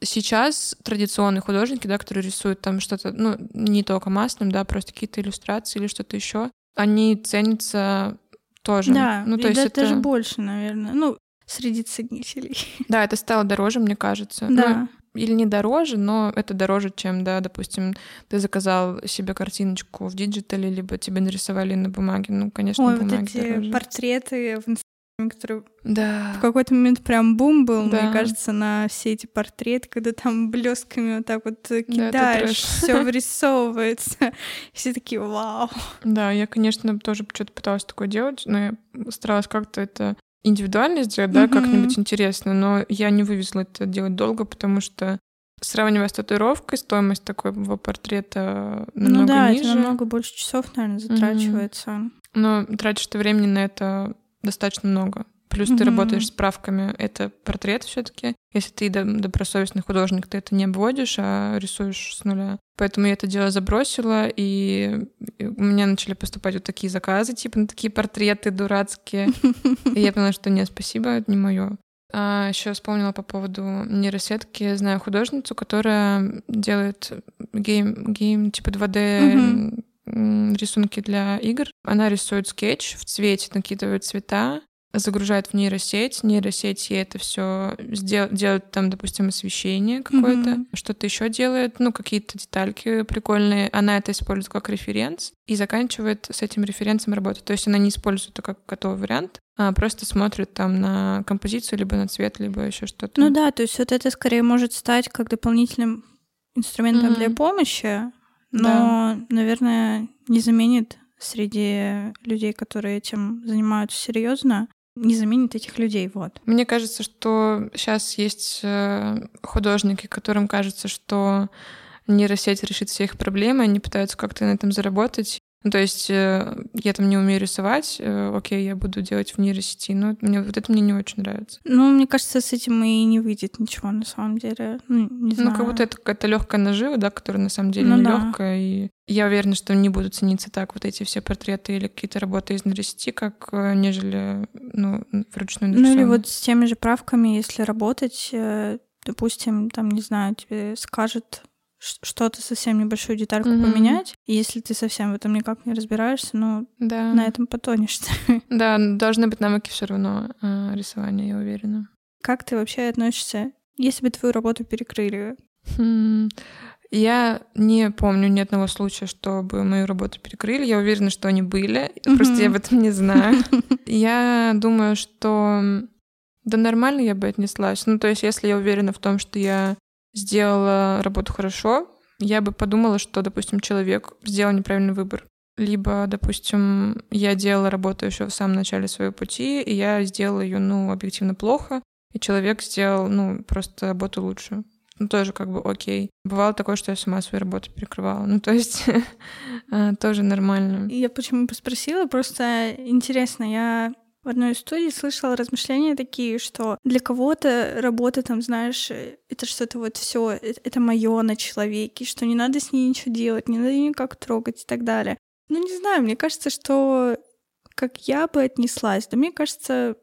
сейчас традиционные художники, да, которые рисуют там что-то, ну, не только масляным, да, просто какие-то иллюстрации или что-то еще, они ценятся тоже. Да, ну, то есть это даже больше, наверное. Ну, среди ценителей. Да, это стало дороже, мне кажется. Да. Ну, или не дороже, но это дороже, чем, да, допустим, ты заказал себе картиночку в digital е, либо тебе нарисовали на бумаге. Ну, конечно, Ой, бумаги вот эти дороже. портреты в Инстаграме, которые да. в какой-то момент прям бум был, да. мне кажется, на все эти портреты, когда там блесками вот так вот кидаешь, все вырисовывается. Все такие вау. Да, я, конечно, тоже что-то пыталась такое делать, но я старалась как-то это индивидуально сделать, да, mm-hmm. как-нибудь интересно, но я не вывезла это делать долго, потому что сравнивая с татуировкой, стоимость такого портрета намного ну да, ниже. это намного больше часов, наверное, затрачивается. Mm-hmm. Но тратишь ты времени на это достаточно много. Плюс mm-hmm. ты работаешь с правками. Это портрет все таки Если ты добросовестный художник, ты это не обводишь, а рисуешь с нуля. Поэтому я это дело забросила, и у меня начали поступать вот такие заказы, типа на такие портреты дурацкие. И я поняла, что нет, спасибо, это не мое. А еще вспомнила по поводу нейросетки. Знаю художницу, которая делает game, game типа 2D рисунки для игр. Она рисует скетч в цвете, накидывает цвета, загружает в нейросеть, нейросеть ей это все сдел- делает там, допустим, освещение какое-то, mm-hmm. что-то еще делает, ну, какие-то детальки прикольные. Она это использует как референс и заканчивает с этим референсом работу. То есть она не использует это как готовый вариант, а просто смотрит там на композицию, либо на цвет, либо еще что-то. Ну да, то есть вот это скорее может стать как дополнительным инструментом mm-hmm. для помощи, но, да. наверное, не заменит среди людей, которые этим занимаются серьезно, не заменит этих людей, вот. Мне кажется, что сейчас есть э, художники, которым кажется, что нейросеть решит все их проблемы, они пытаются как-то на этом заработать, ну, то есть э, я там не умею рисовать, э, окей, я буду делать в нейросети, но мне вот это мне не очень нравится. Ну, мне кажется, с этим и не выйдет ничего на самом деле. Ну, не знаю. Ну, как будто это какая-то легкая нажива, да, которая на самом деле ну, не да. легкая. И я уверена, что не будут цениться так вот эти все портреты или какие-то работы из нейросети, как э, нежели ну, вручную нарисованные. Ну или вот с теми же правками, если работать, допустим, там, не знаю, тебе скажет что-то совсем небольшую детальку mm-hmm. поменять. И если ты совсем в этом никак не разбираешься, ну, да. на этом потонешь. Да, должны быть навыки все равно э, рисования, я уверена. Как ты вообще относишься, если бы твою работу перекрыли? Хм. Я не помню ни одного случая, чтобы мою работу перекрыли. Я уверена, что они были, mm-hmm. просто я об этом не знаю. Я думаю, что да нормально я бы отнеслась. Ну, то есть, если я уверена в том, что я сделала работу хорошо, я бы подумала, что, допустим, человек сделал неправильный выбор. Либо, допустим, я делала работу еще в самом начале своего пути, и я сделала ее, ну, объективно плохо, и человек сделал, ну, просто работу лучше. ну, тоже как бы окей. Бывало такое, что я сама свои работы перекрывала. Ну, то есть э, тоже нормально. Я почему спросила, просто интересно, я в одной студии слышала размышления такие, что для кого-то работа, там, знаешь, это что-то вот все, это, это мое на человеке, что не надо с ней ничего делать, не надо никак трогать и так далее. Ну, не знаю, мне кажется, что как я бы отнеслась, да мне кажется,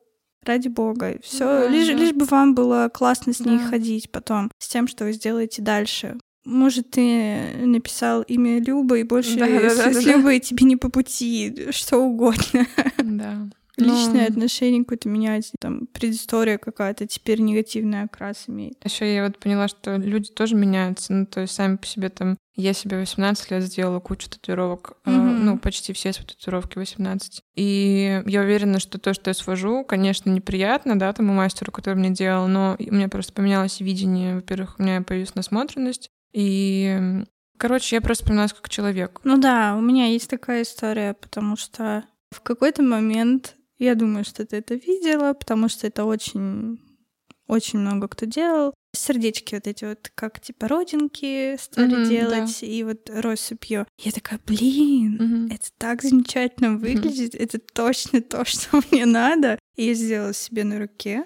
ради бога, все, да, лишь, да. лишь бы вам было классно с ней да. ходить потом, с тем, что вы сделаете дальше. Может, ты написал имя Люба, и больше да, да, с, да, Любой да. тебе не по пути, что угодно. Да. Личное Но... отношение какое-то менять, там, предыстория какая-то теперь негативный окрас имеет. Еще я вот поняла, что люди тоже меняются, ну, то есть сами по себе там... Я себе 18 лет сделала кучу татуировок, mm-hmm. э, ну, почти все свои татуировки 18. И я уверена, что то, что я свожу, конечно, неприятно, да, тому мастеру, который мне делал, но у меня просто поменялось видение. Во-первых, у меня появилась насмотренность, и Короче, я просто поменялась как человек. Ну да, у меня есть такая история, потому что в какой-то момент я думаю, что ты это видела, потому что это очень очень много кто делал. Сердечки вот эти вот, как типа родинки стали mm-hmm, делать, да. и вот россыпью. Я такая, блин, mm-hmm. это так замечательно выглядит, mm-hmm. это точно то, что мне надо. И я сделала себе на руке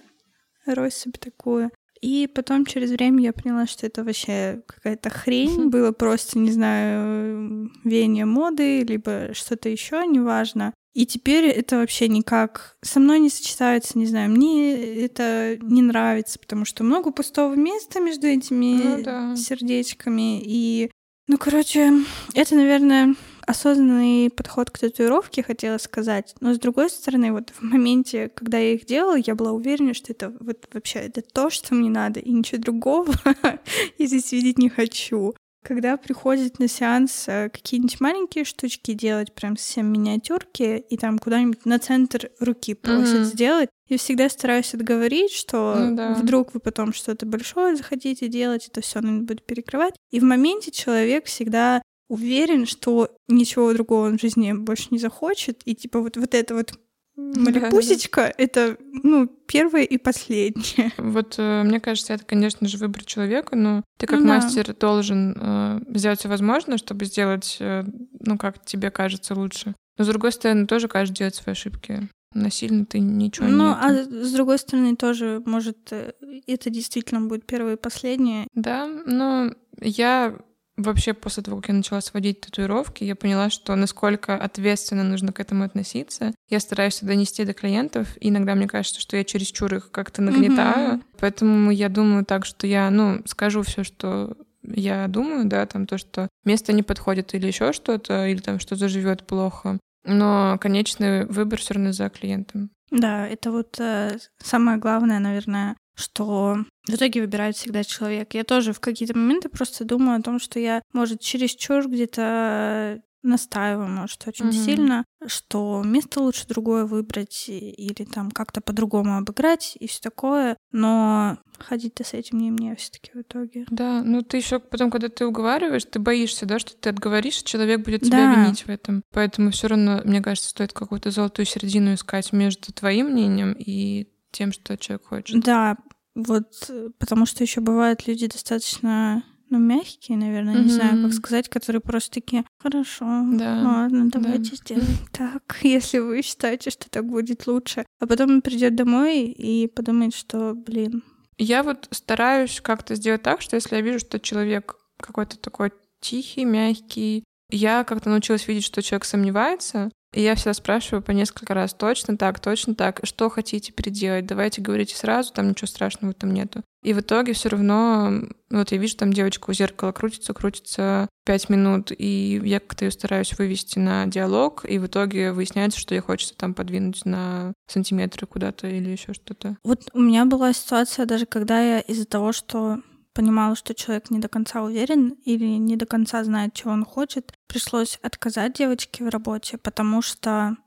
россыпь такую. И потом через время я поняла, что это вообще какая-то хрень, было просто, не знаю, веяние моды, либо что-то еще, неважно. И теперь это вообще никак со мной не сочетается, не знаю, мне это не нравится, потому что много пустого места между этими ну, да. сердечками. И, ну, короче, это, наверное, осознанный подход к татуировке, хотела сказать. Но с другой стороны, вот в моменте, когда я их делала, я была уверена, что это вот вообще это то, что мне надо, и ничего другого я здесь видеть не хочу. Когда приходят на сеанс э, какие-нибудь маленькие штучки делать, прям совсем миниатюрки, и там куда-нибудь на центр руки просят mm-hmm. сделать, я всегда стараюсь отговорить, что ну, да. вдруг вы потом что-то большое захотите делать, это все надо будет перекрывать. И в моменте человек всегда уверен, что ничего другого он в жизни больше не захочет, и типа вот, вот это вот Малипусечка да, — это, ну, первое и последнее. Вот э, мне кажется, это, конечно же, выбор человека, но ты как ну, мастер да. должен э, сделать все возможное, чтобы сделать, э, ну, как тебе кажется, лучше. Но, с другой стороны, тоже каждый делает свои ошибки. Насильно ты ничего ну, не... Ну, а с другой стороны, тоже, может, э, это действительно будет первое и последнее. Да, но я Вообще, после того, как я начала сводить татуировки, я поняла, что насколько ответственно нужно к этому относиться. Я стараюсь это донести до клиентов, и иногда мне кажется, что я чересчур их как-то нагнетаю. Mm-hmm. Поэтому я думаю так, что я, ну, скажу все, что я думаю, да, там то, что место не подходит или еще что-то, или там что заживет плохо. Но конечный выбор все равно за клиентом. Да, это вот э, самое главное, наверное, что в итоге выбирает всегда человек. Я тоже в какие-то моменты просто думаю о том, что я, может, чересчур где-то настаиваю, может, очень угу. сильно, что место лучше другое выбрать или там как-то по-другому обыграть и все такое, но ходить-то с этим не мне все-таки в итоге. Да, ну ты еще потом, когда ты уговариваешь, ты боишься, да, что ты отговоришь, человек будет тебя да. винить в этом. Поэтому все равно, мне кажется, стоит какую-то золотую середину искать между твоим мнением и тем, что человек хочет. Да, вот потому что еще бывают люди достаточно ну, мягкие, наверное, mm-hmm. не знаю, как сказать, которые просто такие, хорошо, да. ладно, давайте да. сделаем так, если вы считаете, что так будет лучше. А потом он придет домой и подумает, что, блин. Я вот стараюсь как-то сделать так, что если я вижу, что человек какой-то такой тихий, мягкий, я как-то научилась видеть, что человек сомневается, и я всегда спрашиваю по несколько раз, точно так, точно так, что хотите переделать, давайте говорите сразу, там ничего страшного там нету. И в итоге все равно, вот я вижу, там девочка у зеркала крутится, крутится пять минут, и я как-то ее стараюсь вывести на диалог, и в итоге выясняется, что ей хочется там подвинуть на сантиметры куда-то или еще что-то. Вот у меня была ситуация даже, когда я из-за того, что понимала, что человек не до конца уверен или не до конца знает, чего он хочет, пришлось отказать девочке в работе, потому что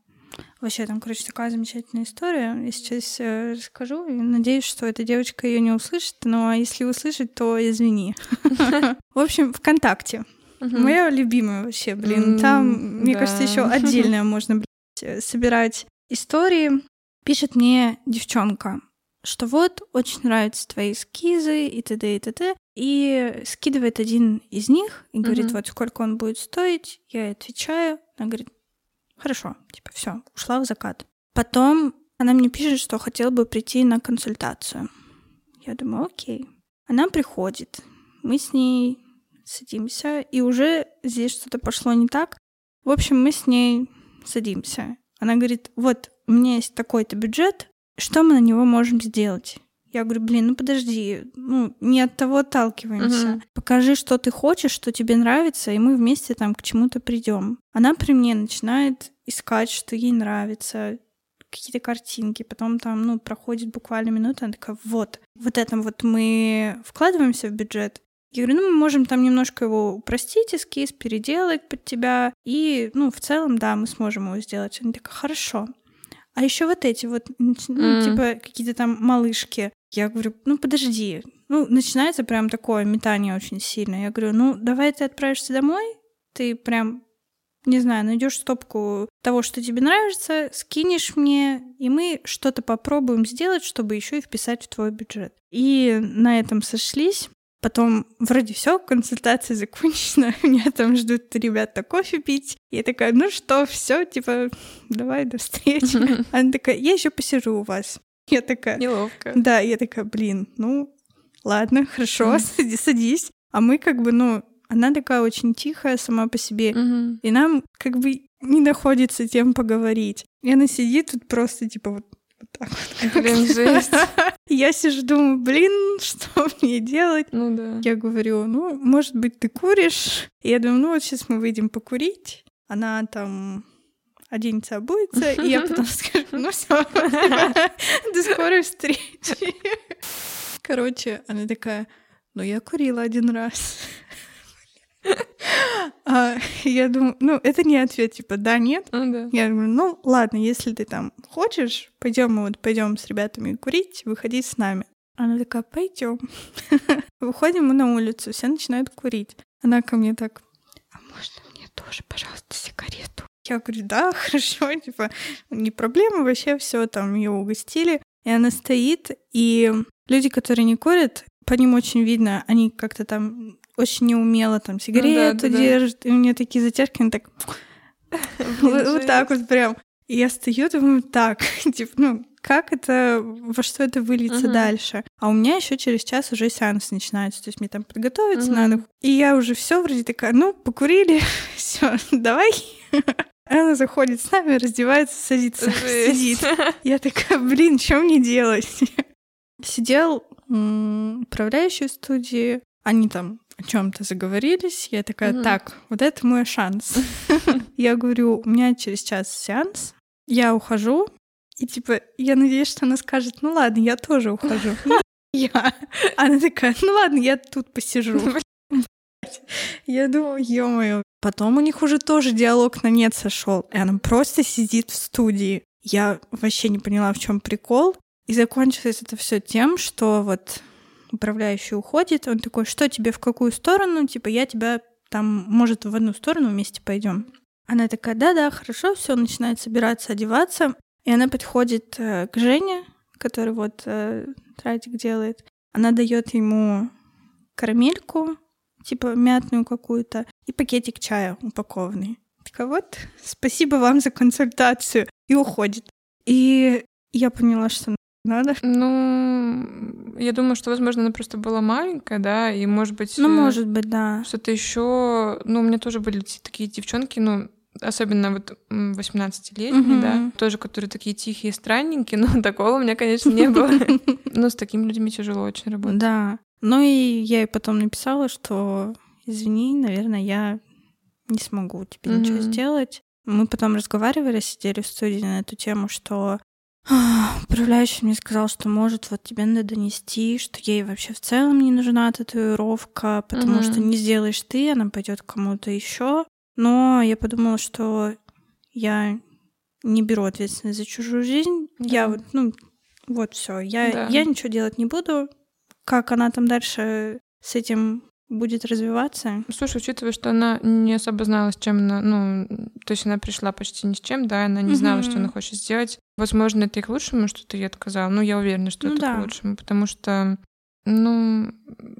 Вообще, там, короче, такая замечательная история. Я сейчас э, расскажу и надеюсь, что эта девочка ее не услышит, но если услышит, то извини. В общем, ВКонтакте. Моя любимая вообще, блин. Там, мне кажется, еще отдельно можно, собирать истории. Пишет мне девчонка. Что вот, очень нравятся твои эскизы и т.д. и т.д. И скидывает один из них и говорит, Мгм. вот сколько он будет стоить. Я ей отвечаю. Она говорит, хорошо, типа все, ушла в закат. Потом она мне пишет, что хотела бы прийти на консультацию. Я думаю, окей. Она приходит, мы с ней садимся, и уже здесь что-то пошло не так. В общем, мы с ней садимся. Она говорит, вот, у меня есть такой-то бюджет, что мы на него можем сделать? Я говорю, блин, ну подожди, ну не от того отталкиваемся. Мгм. Покажи, что ты хочешь, что тебе нравится, и мы вместе там к чему-то придем. Она при мне начинает искать, что ей нравится, какие-то картинки, потом там, ну, проходит буквально минута, она такая, вот, вот это вот мы вкладываемся в бюджет. Я говорю, ну, мы можем там немножко его упростить, эскиз, переделать под тебя, и, ну, в целом, да, мы сможем его сделать. Она такая, хорошо. А еще вот эти вот, ну, М. типа, какие-то там малышки. Я говорю, ну, подожди. Ну, начинается прям такое метание очень сильно. Я говорю, ну, давай ты отправишься домой, ты прям не знаю, найдешь стопку того, что тебе нравится, скинешь мне, и мы что-то попробуем сделать, чтобы еще и вписать в твой бюджет. И на этом сошлись. Потом вроде все, консультация закончена, меня там ждут ребята кофе пить. Я такая, ну что, все, типа, давай до встречи. Она такая, я еще посижу у вас. Я такая, Неловко. да, я такая, блин, ну ладно, хорошо, Мгм. сади- садись. А мы как бы, ну, она такая очень тихая сама по себе. И нам как бы не находится тем поговорить. И она сидит тут просто типа вот так вот. Блин, жесть. Я сижу, думаю, блин, что мне делать? Ну да. Я говорю, ну, может быть, ты куришь? И я думаю, ну вот сейчас мы выйдем покурить. Она там оденется, обуется, и я потом скажу, ну все, до скорой встречи. Короче, она такая, ну я курила один раз. А, я думаю, ну это не ответ, типа да, нет. Ну да. Я говорю, ну ладно, если ты там хочешь, пойдем мы вот пойдем с ребятами курить, выходи с нами. Она такая, пойдем. Выходим мы на улицу, все начинают курить. Она ко мне так, а можно мне тоже, пожалуйста, сигарету? Я говорю, да, хорошо, типа, не проблема, вообще все там ее угостили. И она стоит, и люди, которые не курят, по ним очень видно, они как-то там очень неумело там сигарету да, да. держат, и у нее такие затяжки, она так вот, вот так вот прям. И я стою, думаю, так, типа, ну, как это, во что это выльется дальше? А у меня еще через час уже сеанс начинается, то есть мне там подготовиться надо. И я уже все вроде такая, ну, покурили, все, давай. Она заходит с нами, раздевается, садится, сидит. Жесть. Я такая, блин, что мне делать? Сидел управляющий студии, они там о чем-то заговорились. Я такая, Мгм. так, вот это мой шанс. Я говорю, у меня через час сеанс, я ухожу, и типа, я надеюсь, что она скажет, ну ладно, я тоже ухожу. Ну, Я. Она такая, ну ладно, я тут посижу. Я думаю, ё-моё. Потом у них уже тоже диалог на нет сошел, и она просто сидит в студии. Я вообще не поняла, в чем прикол. И закончилось это все тем, что вот управляющий уходит, он такой, что тебе в какую сторону? Типа, я тебя там, может, в одну сторону вместе пойдем. Она такая, да-да, хорошо, все, начинает собираться, одеваться. И она подходит э, к Жене, который вот э, тратик делает. Она дает ему карамельку, типа мятную какую-то, и пакетик чая упакованный. Такая вот, спасибо вам за консультацию. И уходит. И я поняла, что надо. Ну, я думаю, что, возможно, она просто была маленькая, да, и, может быть, Ну, э, может быть, да. что-то еще. Ну, у меня тоже были такие девчонки, ну, особенно вот м, 18-летние, Мгм. да, тоже, которые такие тихие, странненькие, но такого у меня, конечно, не было. Но с такими людьми тяжело очень работать. Да. Ну и я ей потом написала, что извини, наверное, я не смогу тебе ничего сделать. Мы потом разговаривали, сидели в студии на эту тему, что управляющий мне сказал, что может вот тебе надо донести, что ей вообще в целом не нужна татуировка, потому Мгм. что не сделаешь ты, она пойдет к кому-то еще. Но я подумала, что я не беру ответственность за чужую жизнь. Я Да. вот, ну, вот все. Я, Да. я ничего делать не буду. Как она там дальше с этим будет развиваться. Слушай, учитывая, что она не особо знала, с чем она, ну, то есть она пришла почти ни с чем, да, она не знала, что она хочет сделать. Возможно, это и к лучшему, что ты ей отказала. Ну, я уверена, что ну, это да. к лучшему, потому что, ну,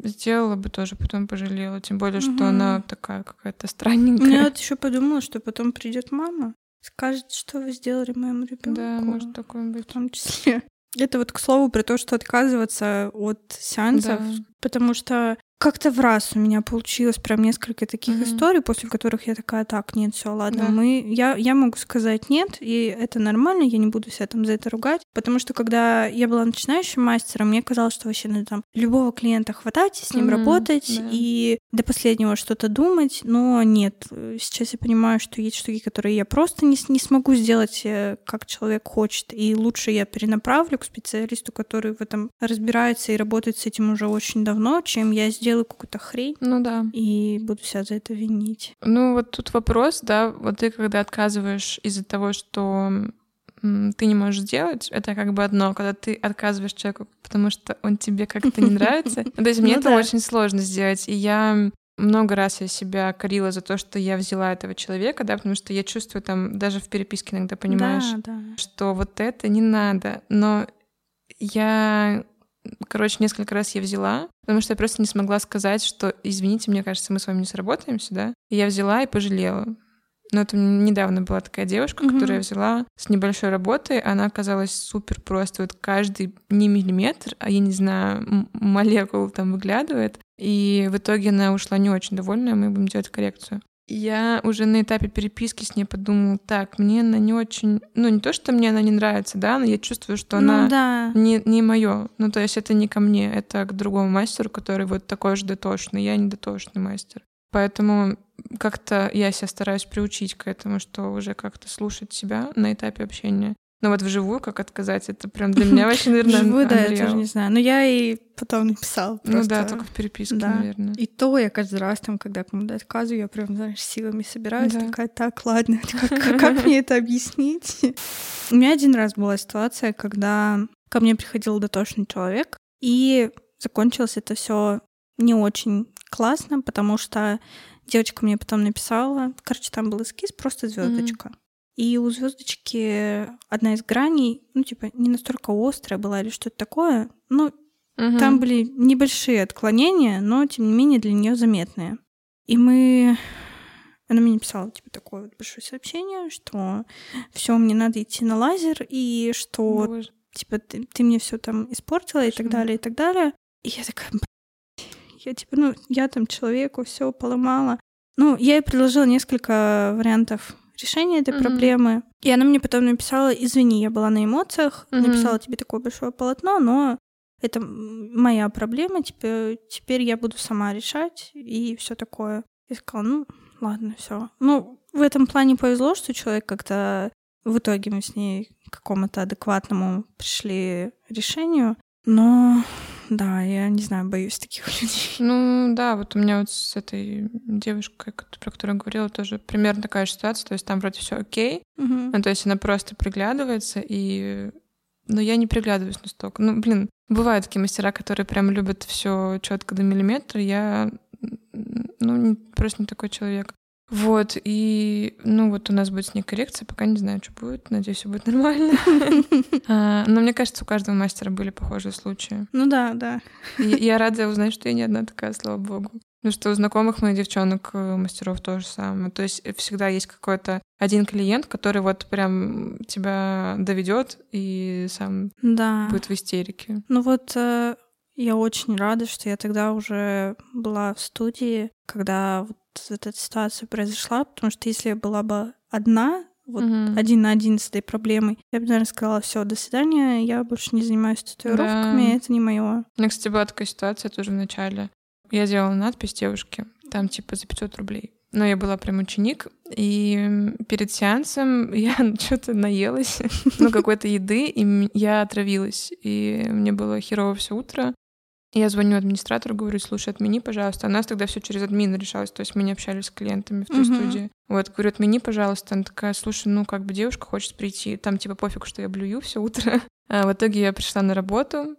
сделала бы тоже, потом пожалела. Тем более, угу. что она такая какая-то странненькая. Я вот еще подумала, что потом придет мама, скажет, что вы сделали моему ребенку. Да, может такое быть. В том числе. Это вот к слову про то, что отказываться от сеансов, да. потому что как-то в раз у меня получилось прям несколько таких mm-hmm. историй, после которых я такая, так, нет, все, ладно, да. мы, я, я могу сказать нет, и это нормально, я не буду себя там за это ругать, потому что когда я была начинающим мастером, мне казалось, что вообще надо там любого клиента хватать, с ним mm-hmm. работать да. и до последнего что-то думать, но нет, сейчас я понимаю, что есть штуки, которые я просто не, не смогу сделать, э, как человек хочет, и лучше я перенаправлю к специалисту, который в этом разбирается и работает с этим уже очень давно, чем я сделаю сделаю какую-то хрень. Ну да. И буду себя за это винить. Ну вот тут вопрос, да, вот ты когда отказываешь из-за того, что ты не можешь сделать, это как бы одно, когда ты отказываешь человеку, потому что он тебе как-то не нравится. То есть мне ну это очень сложно сделать, и я много раз я себя корила за то, что я взяла этого человека, да, потому что я чувствую там, даже в переписке иногда понимаешь, да, да. что вот это не надо. Но я Короче, несколько раз я взяла, потому что я просто не смогла сказать, что, извините, мне кажется, мы с вами не сработаемся, да. И я взяла и пожалела. Но это недавно была такая девушка, mm-hmm. которую я взяла с небольшой работой. Она оказалась супер просто. Вот каждый не миллиметр, а я не знаю, молекул там выглядывает. И в итоге она ушла не очень довольная, мы будем делать коррекцию. Я уже на этапе переписки с ней подумала, так, мне она не очень... Ну, не то, что мне она не нравится, да, но я чувствую, что ну, она да. не, не мое. Ну, то есть это не ко мне, это к другому мастеру, который вот такой же дотошный. Я не дотошный мастер. Поэтому как-то я себя стараюсь приучить к этому, что уже как-то слушать себя на этапе общения. Но вот вживую как отказать, это прям для меня вообще, наверное, Вживую, да, я тоже не знаю. Но я и потом написала просто. Ну да, только в переписке, да. наверное. И то я каждый раз там, когда кому-то отказываю, я прям, знаешь, силами собираюсь, да. такая, так, ладно, как, как мне это объяснить? У меня один раз была ситуация, когда ко мне приходил дотошный человек, и закончилось это все не очень классно, потому что девочка мне потом написала, короче, там был эскиз, просто звездочка. Mm-hmm. И у звездочки одна из граней, ну, типа, не настолько острая была или что-то такое. Ну, угу. там были небольшие отклонения, но, тем не менее, для нее заметные. И мы... Она мне написала, типа, такое вот большое сообщение, что все, мне надо идти на лазер, и что, Боже. типа, ты, ты мне все там испортила, Почему? и так далее, и так далее. И я такая, я, типа, ну, я там человеку все поломала. Ну, я ей предложила несколько вариантов решение этой mm-hmm. проблемы. И она мне потом написала, извини, я была на эмоциях, mm-hmm. написала тебе такое большое полотно, но это моя проблема, теперь, теперь я буду сама решать и все такое. Я сказала, ну, ладно, все. Ну, в этом плане повезло, что человек как-то в итоге мы с ней к какому-то адекватному пришли решению, но да, я не знаю, боюсь таких людей. Ну да, вот у меня вот с этой девушкой, про которую я говорила, тоже примерно такая же ситуация. То есть там вроде все окей, угу. ну, то есть она просто приглядывается, и но я не приглядываюсь настолько. Ну, блин, бывают такие мастера, которые прям любят все четко до миллиметра. Я, ну, просто не такой человек. Вот, и, ну, вот у нас будет с ней коррекция, пока не знаю, что будет, надеюсь, все будет нормально. А, но мне кажется, у каждого мастера были похожие случаи. Ну да, да. Я рада узнать, что я не одна такая, слава богу. Ну что у знакомых моих девчонок, э, мастеров тоже самое. То есть всегда есть какой-то один клиент, который вот прям тебя доведет и сам да. будет в истерике. Ну вот э, я очень рада, что я тогда уже была в студии, когда вот эта ситуация произошла, потому что если я была бы одна, вот угу. один на один с этой проблемой, я бы, наверное, сказала, все, до свидания, я больше не занимаюсь татуировками, да. это не мое. У меня, кстати, была такая ситуация тоже в начале. Я делала надпись девушке, там типа за 500 рублей. Но я была прям ученик, и перед сеансом я что-то наелась, ну, какой-то еды, и я отравилась. И мне было херово все утро. Я звоню администратору, говорю, слушай, отмени, пожалуйста. А у нас тогда все через админ решалось, то есть мы не общались с клиентами в той uh-huh. студии. Вот, говорю, отмени, пожалуйста. Она такая, слушай, ну как бы девушка хочет прийти, там типа пофиг, что я блюю все утро. А в итоге я пришла на работу,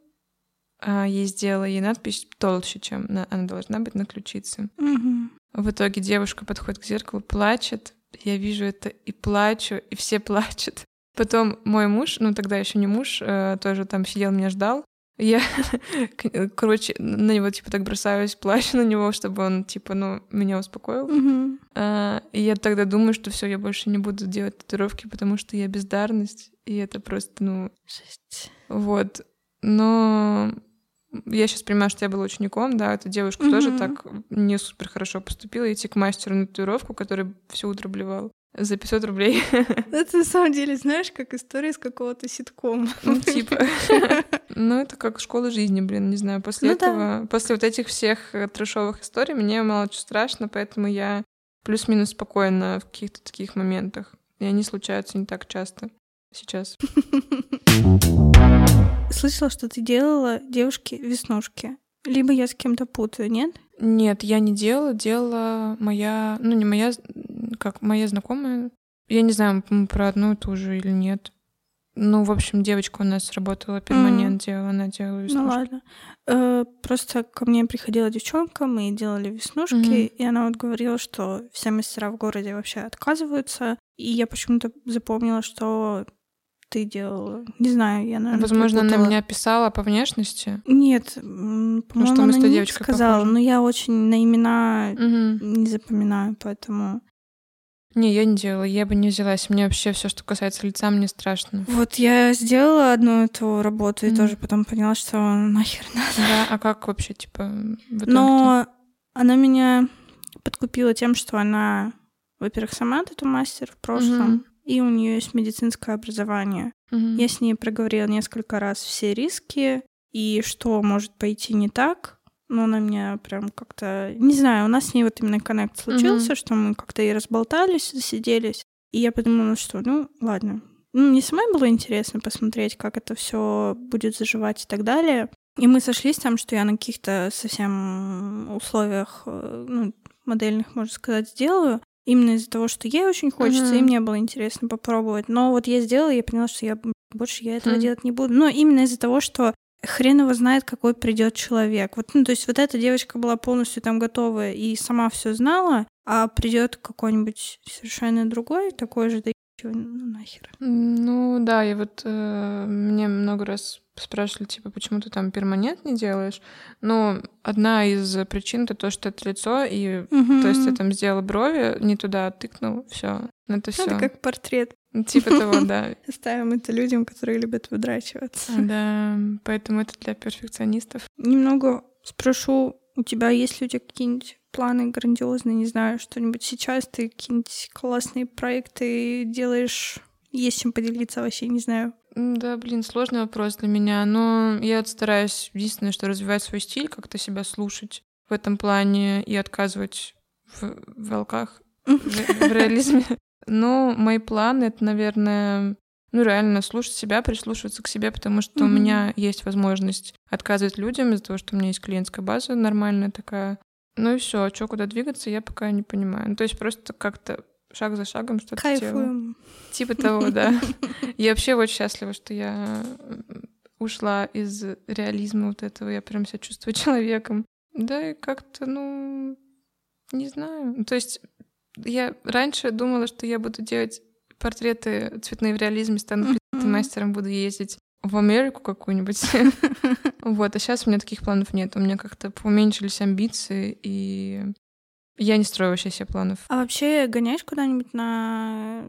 а ей сделала ей надпись толще, чем на, она должна быть на ключице. Мгм. В итоге девушка подходит к зеркалу, плачет. Я вижу это и плачу, и все плачут. Потом мой муж, ну тогда еще не муж, э, тоже там сидел, меня ждал. Я, к- короче, на него типа так бросаюсь, плачу на него, чтобы он типа, ну, меня успокоил. Мгм. А, И я тогда думаю, что все, я больше не буду делать татуировки, потому что я бездарность, и это просто, ну, Жесть. вот. Но я сейчас понимаю, что я была учеником, да, эта девушка тоже Мгм. так не супер хорошо поступила, идти к мастеру на татуировку, который все утро блевал за 500 рублей. Это на самом деле, знаешь, как история из какого-то ситкома. Ну, типа. Ну, это как школа жизни, блин, не знаю. После Ну да. этого, после вот этих всех э, трэшовых историй, мне мало что страшно, поэтому я плюс-минус спокойна в каких-то таких моментах. И они случаются не так часто сейчас. Слышала, что ты делала девушке веснушки. Либо я с кем-то путаю, нет? Нет, я не делала, делала моя, ну не моя, как моя знакомая. Я не знаю, про одну и ту же или нет. Ну, в общем, девочка у нас работала перманент, делала, она делала Ну веснушки. ладно. Э, Просто ко мне приходила девчонка, мы делали веснушки, и она вот говорила, что все мастера в городе вообще отказываются. И я почему-то запомнила, что ты делала. Не знаю, я, наверное, Возможно, она меня писала по внешности. Нет, по-моему, что она не сказала, похожи. но я очень на имена не запоминаю, поэтому... Не, я не делала, я бы не взялась. Мне вообще все, что касается лица, мне страшно. Вот я сделала одну эту работу и Мгм. тоже потом поняла, что нахер надо. Да, а как вообще, типа? Но она меня подкупила тем, что она, во-первых, сама тату-мастер в прошлом, Мгм. и у нее есть медицинское образование. Мгм. Я с ней проговорила несколько раз все риски и что может пойти не так. Но она меня прям как-то... Не знаю, у нас с ней вот именно коннект случился, что мы как-то и разболтались, засиделись. И я подумала, что, ну, ладно. Ну, мне самой было интересно посмотреть, как это все будет заживать и так далее. И мы сошлись там, что я на каких-то совсем условиях, э, ну, модельных, можно сказать, сделаю. Именно из-за того, что ей очень хочется, и Мгм. мне было интересно попробовать. Но вот я сделала, и я поняла, что я больше я этого Хм. делать не буду. Но именно из-за того, что хрен его знает, какой придет человек. Вот, ну, то есть вот эта девочка была полностью там готова и сама все знала, а придет какой-нибудь совершенно другой, такой же, да чё, ну нахер. Ну да, и вот э, мне много раз спрашивали, типа, почему ты там перманент не делаешь. Ну, одна из причин это то, что это лицо, и то есть я там сделала брови, не туда тыкнул, все. Это все. Это как портрет. Типа того, да. Оставим это людям, которые любят выдрачиваться. Да, поэтому это для перфекционистов. Немного спрошу, у тебя есть ли у тебя какие-нибудь планы грандиозные, не знаю, что-нибудь сейчас ты какие-нибудь классные проекты делаешь, есть чем поделиться вообще, не знаю. Да, блин, сложный вопрос для меня, но я стараюсь единственное, что развивать свой стиль, как-то себя слушать в этом плане и отказывать в волках, в, в реализме. Но мои планы — это, наверное, ну, реально слушать себя, прислушиваться к себе, потому что у Мгм. меня есть возможность отказывать людям из-за того, что у меня есть клиентская база нормальная такая. Ну и все, а что, куда двигаться, я пока не понимаю. Ну, то есть просто как-то шаг за шагом что-то делаю. Кайфуем. Типа того, да. Я вообще очень счастлива, что я ушла из реализма вот этого. Я прям себя чувствую человеком. Да, и как-то, ну, не знаю. Ну, То есть я раньше думала, что я буду делать портреты цветные в реализме, стану мастером, буду ездить в Америку какую-нибудь. Вот, а сейчас у меня таких планов нет. У меня как-то уменьшились амбиции, и я не строю вообще себе планов. А вообще гоняешь куда-нибудь на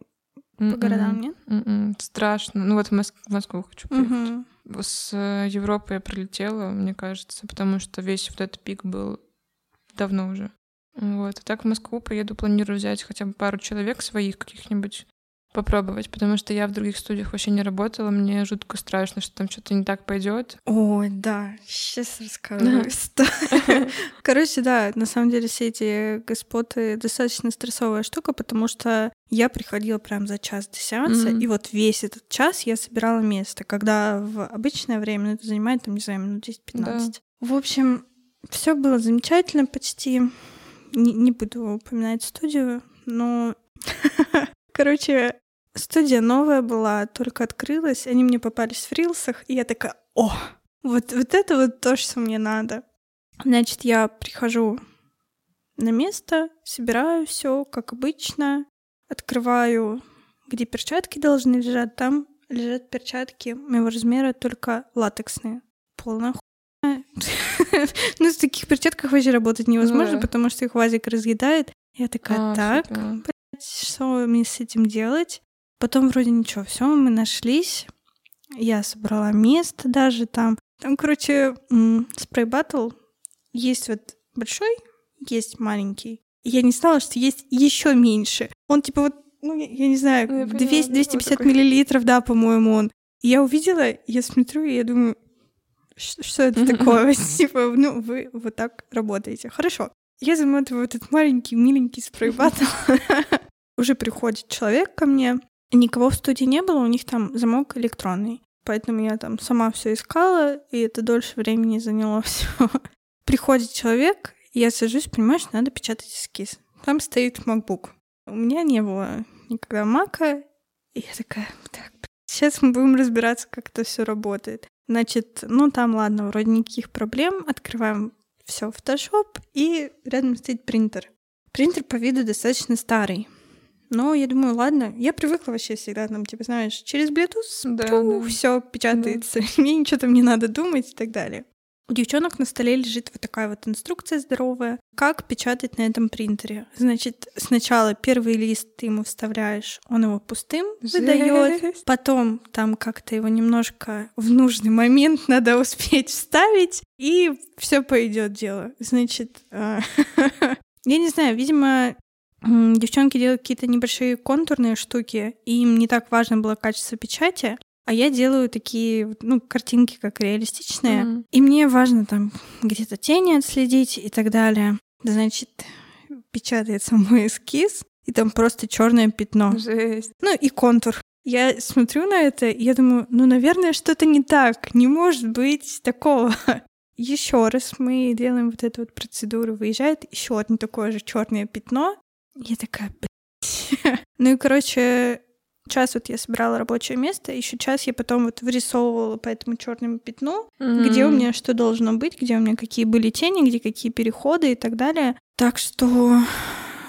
по М-м. городам, нет? М-м, Страшно. Ну вот в Моск- в Москву хочу поехать. Мгм. С э, Европы я прилетела, мне кажется, потому что весь вот этот пик был давно уже. Вот. А так в Москву поеду, планирую взять хотя бы пару человек своих каких-нибудь попробовать, потому что я в других студиях вообще не работала, мне жутко страшно, что там что-то не так пойдет. Ой, да, сейчас расскажу. Короче, да, на самом деле все эти господы достаточно стрессовая штука, потому что я приходила прям за час до сеанса, Мгм. и вот весь этот час я собирала место, когда в обычное время ну, это занимает, там, не знаю, минут 10-15. В общем, все было замечательно почти. Не, не буду упоминать студию, но... Короче, студия новая была, только открылась, они мне попались в рилсах, и я такая, о, Вот, вот это вот то, что мне надо. Значит, я прихожу на место, собираю все, как обычно, открываю, где перчатки должны лежать, там лежат перчатки моего размера, только латексные. Полная хуйня. Ну, в таких перчатках вообще работать невозможно, потому что их вазик разъедает. Я такая, А, так, блядь, что мне с этим делать? Потом вроде ничего, все, мы нашлись. Я собрала место даже там. Там, короче, спрей-баттл. Есть вот большой, есть маленький. Я не знала, что есть еще меньше. Он типа вот, ну, я, я не знаю, Ну, я поняла, 200, да, 250 вот такой. миллилитров, да, по-моему, он. И я увидела, я смотрю, и я думаю, что, это такое? Типа, ну, вы вот так работаете. Хорошо. Я замотываю этот маленький, миленький спрей-баттл. Уже приходит человек ко мне. Никого в студии не было, у них там замок электронный. Поэтому я там сама все искала, и это дольше времени заняло все. Приходит человек, и я сажусь, понимаю, что надо печатать эскиз. Там стоит MacBook. У меня не было никогда мака, и я такая, так, сейчас мы будем разбираться, как это все работает. Значит, ну там ладно, вроде никаких проблем. Открываем все в Photoshop, и рядом стоит принтер. Принтер по виду достаточно старый. Но я думаю, ладно, я привыкла вообще всегда, там, типа, знаешь, через Bluetooth Да, да. все печатается, мне ничего там не надо думать и так далее. У девчонок на столе лежит вот такая вот инструкция здоровая, как печатать на этом принтере. Значит, сначала первый лист ты ему вставляешь, он его пустым выдает, потом там как-то его немножко в нужный момент надо успеть вставить, и все пойдет дело. Значит, а, я не знаю, видимо, девчонки делают какие-то небольшие контурные штуки, и им не так важно было качество печати, а я делаю такие, ну, картинки как реалистичные, Мгм. и мне важно там где-то тени отследить и так далее. Значит, печатается мой эскиз, и там просто черное пятно. Жесть. Ну и контур. Я смотрю на это, и я думаю, ну, наверное, что-то не так. Не может быть такого. Еще раз мы делаем вот эту вот процедуру. Выезжает еще одно такое же черное пятно. Я такая, блядь. Ну и, короче, час вот я собирала рабочее место, еще час я потом вот вырисовывала по этому черному пятну, где у меня что должно быть, где у меня какие были тени, где какие переходы и так далее. Так что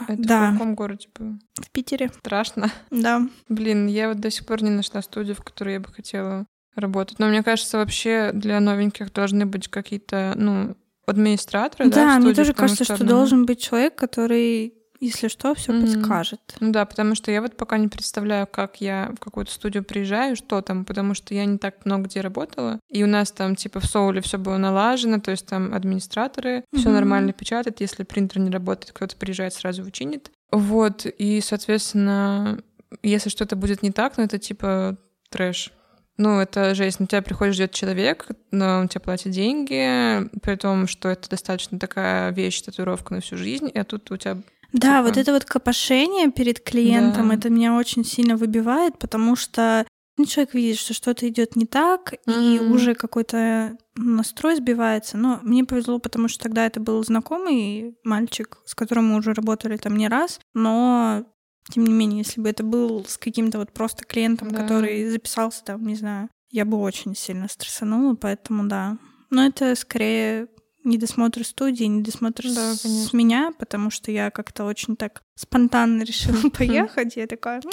Это да. в каком городе было? в Питере, Страшно. да. Блин, я вот до сих пор не нашла студию, в которой я бы хотела работать. Но мне кажется, вообще для новеньких должны быть какие-то, ну, администраторы, да, Да, в мне студии, тоже кажется, что ну, должен быть человек, который, если что, все Мгм. подскажет. Ну да, потому что я вот пока не представляю, как я в какую-то студию приезжаю, что там, потому что я не так много где работала. И у нас там, типа, в Соуле все было налажено, то есть там администраторы, все Мгм. нормально печатают. Если принтер не работает, кто-то приезжает, сразу его чинит. Вот, и, соответственно, если что-то будет не так, ну это типа трэш. Ну, это жесть. На тебя приходит, ждет человек, но он тебе платит деньги, при том, что это достаточно такая вещь, татуировка на всю жизнь, а тут у тебя Да, Типа. вот это вот копошение перед клиентом, Да. это меня очень сильно выбивает, потому что ну, человек видит, что что-то идет не так, и Мгм. уже какой-то настрой сбивается. Но мне повезло, потому что тогда это был знакомый мальчик, с которым мы уже работали там не раз, но тем не менее, если бы это был с каким-то вот просто клиентом, Да. который записался там, не знаю, я бы очень сильно стрессанула, поэтому да. Но это скорее недосмотр студии, недосмотр Да, с конечно. меня, потому что я как-то очень так спонтанно решила поехать. Я такая, ну,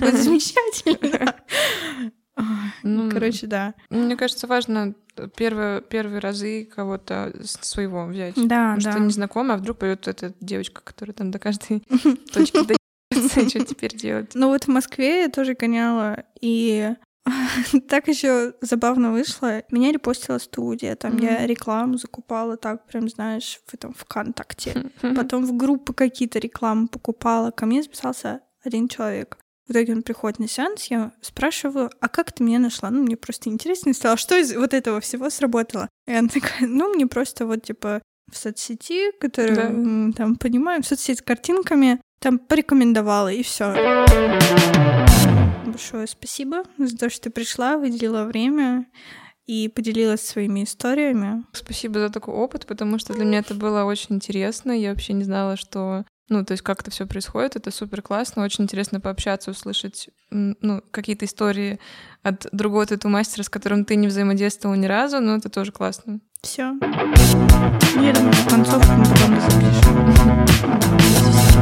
будет замечательно. Ой, Ну, Короче, да. Мне кажется, важно первые, первые разы кого-то своего взять. Да, Потому что да. незнакомо, а вдруг поет эта девочка, которая там до каждой точки доебется, и что теперь делать? Ну вот в Москве я тоже гоняла, и так еще забавно вышло. Меня репостила студия, там я Мгм. рекламу закупала, так прям, знаешь, в этом ВКонтакте. Потом в группы какие-то рекламы покупала. Ко мне записался один человек. В итоге он приходит на сеанс, я спрашиваю, а как ты меня нашла? Ну, мне просто интересно стало, что из вот этого всего сработало. И она такая, ну, мне просто вот, типа, в соцсети, которую Да. там понимаю, в соцсети с картинками, там порекомендовала, и все большое спасибо за то, что ты пришла, выделила время и поделилась своими историями. Спасибо за такой опыт, потому что для меня это было очень интересно. Я вообще не знала, что ну, то есть как это все происходит, это супер классно, очень интересно пообщаться, услышать ну, какие-то истории от другого этого мастера, с которым ты не взаимодействовал ни разу, но это тоже классно. Все. Ну, я думаю, концовку мы потом запишем.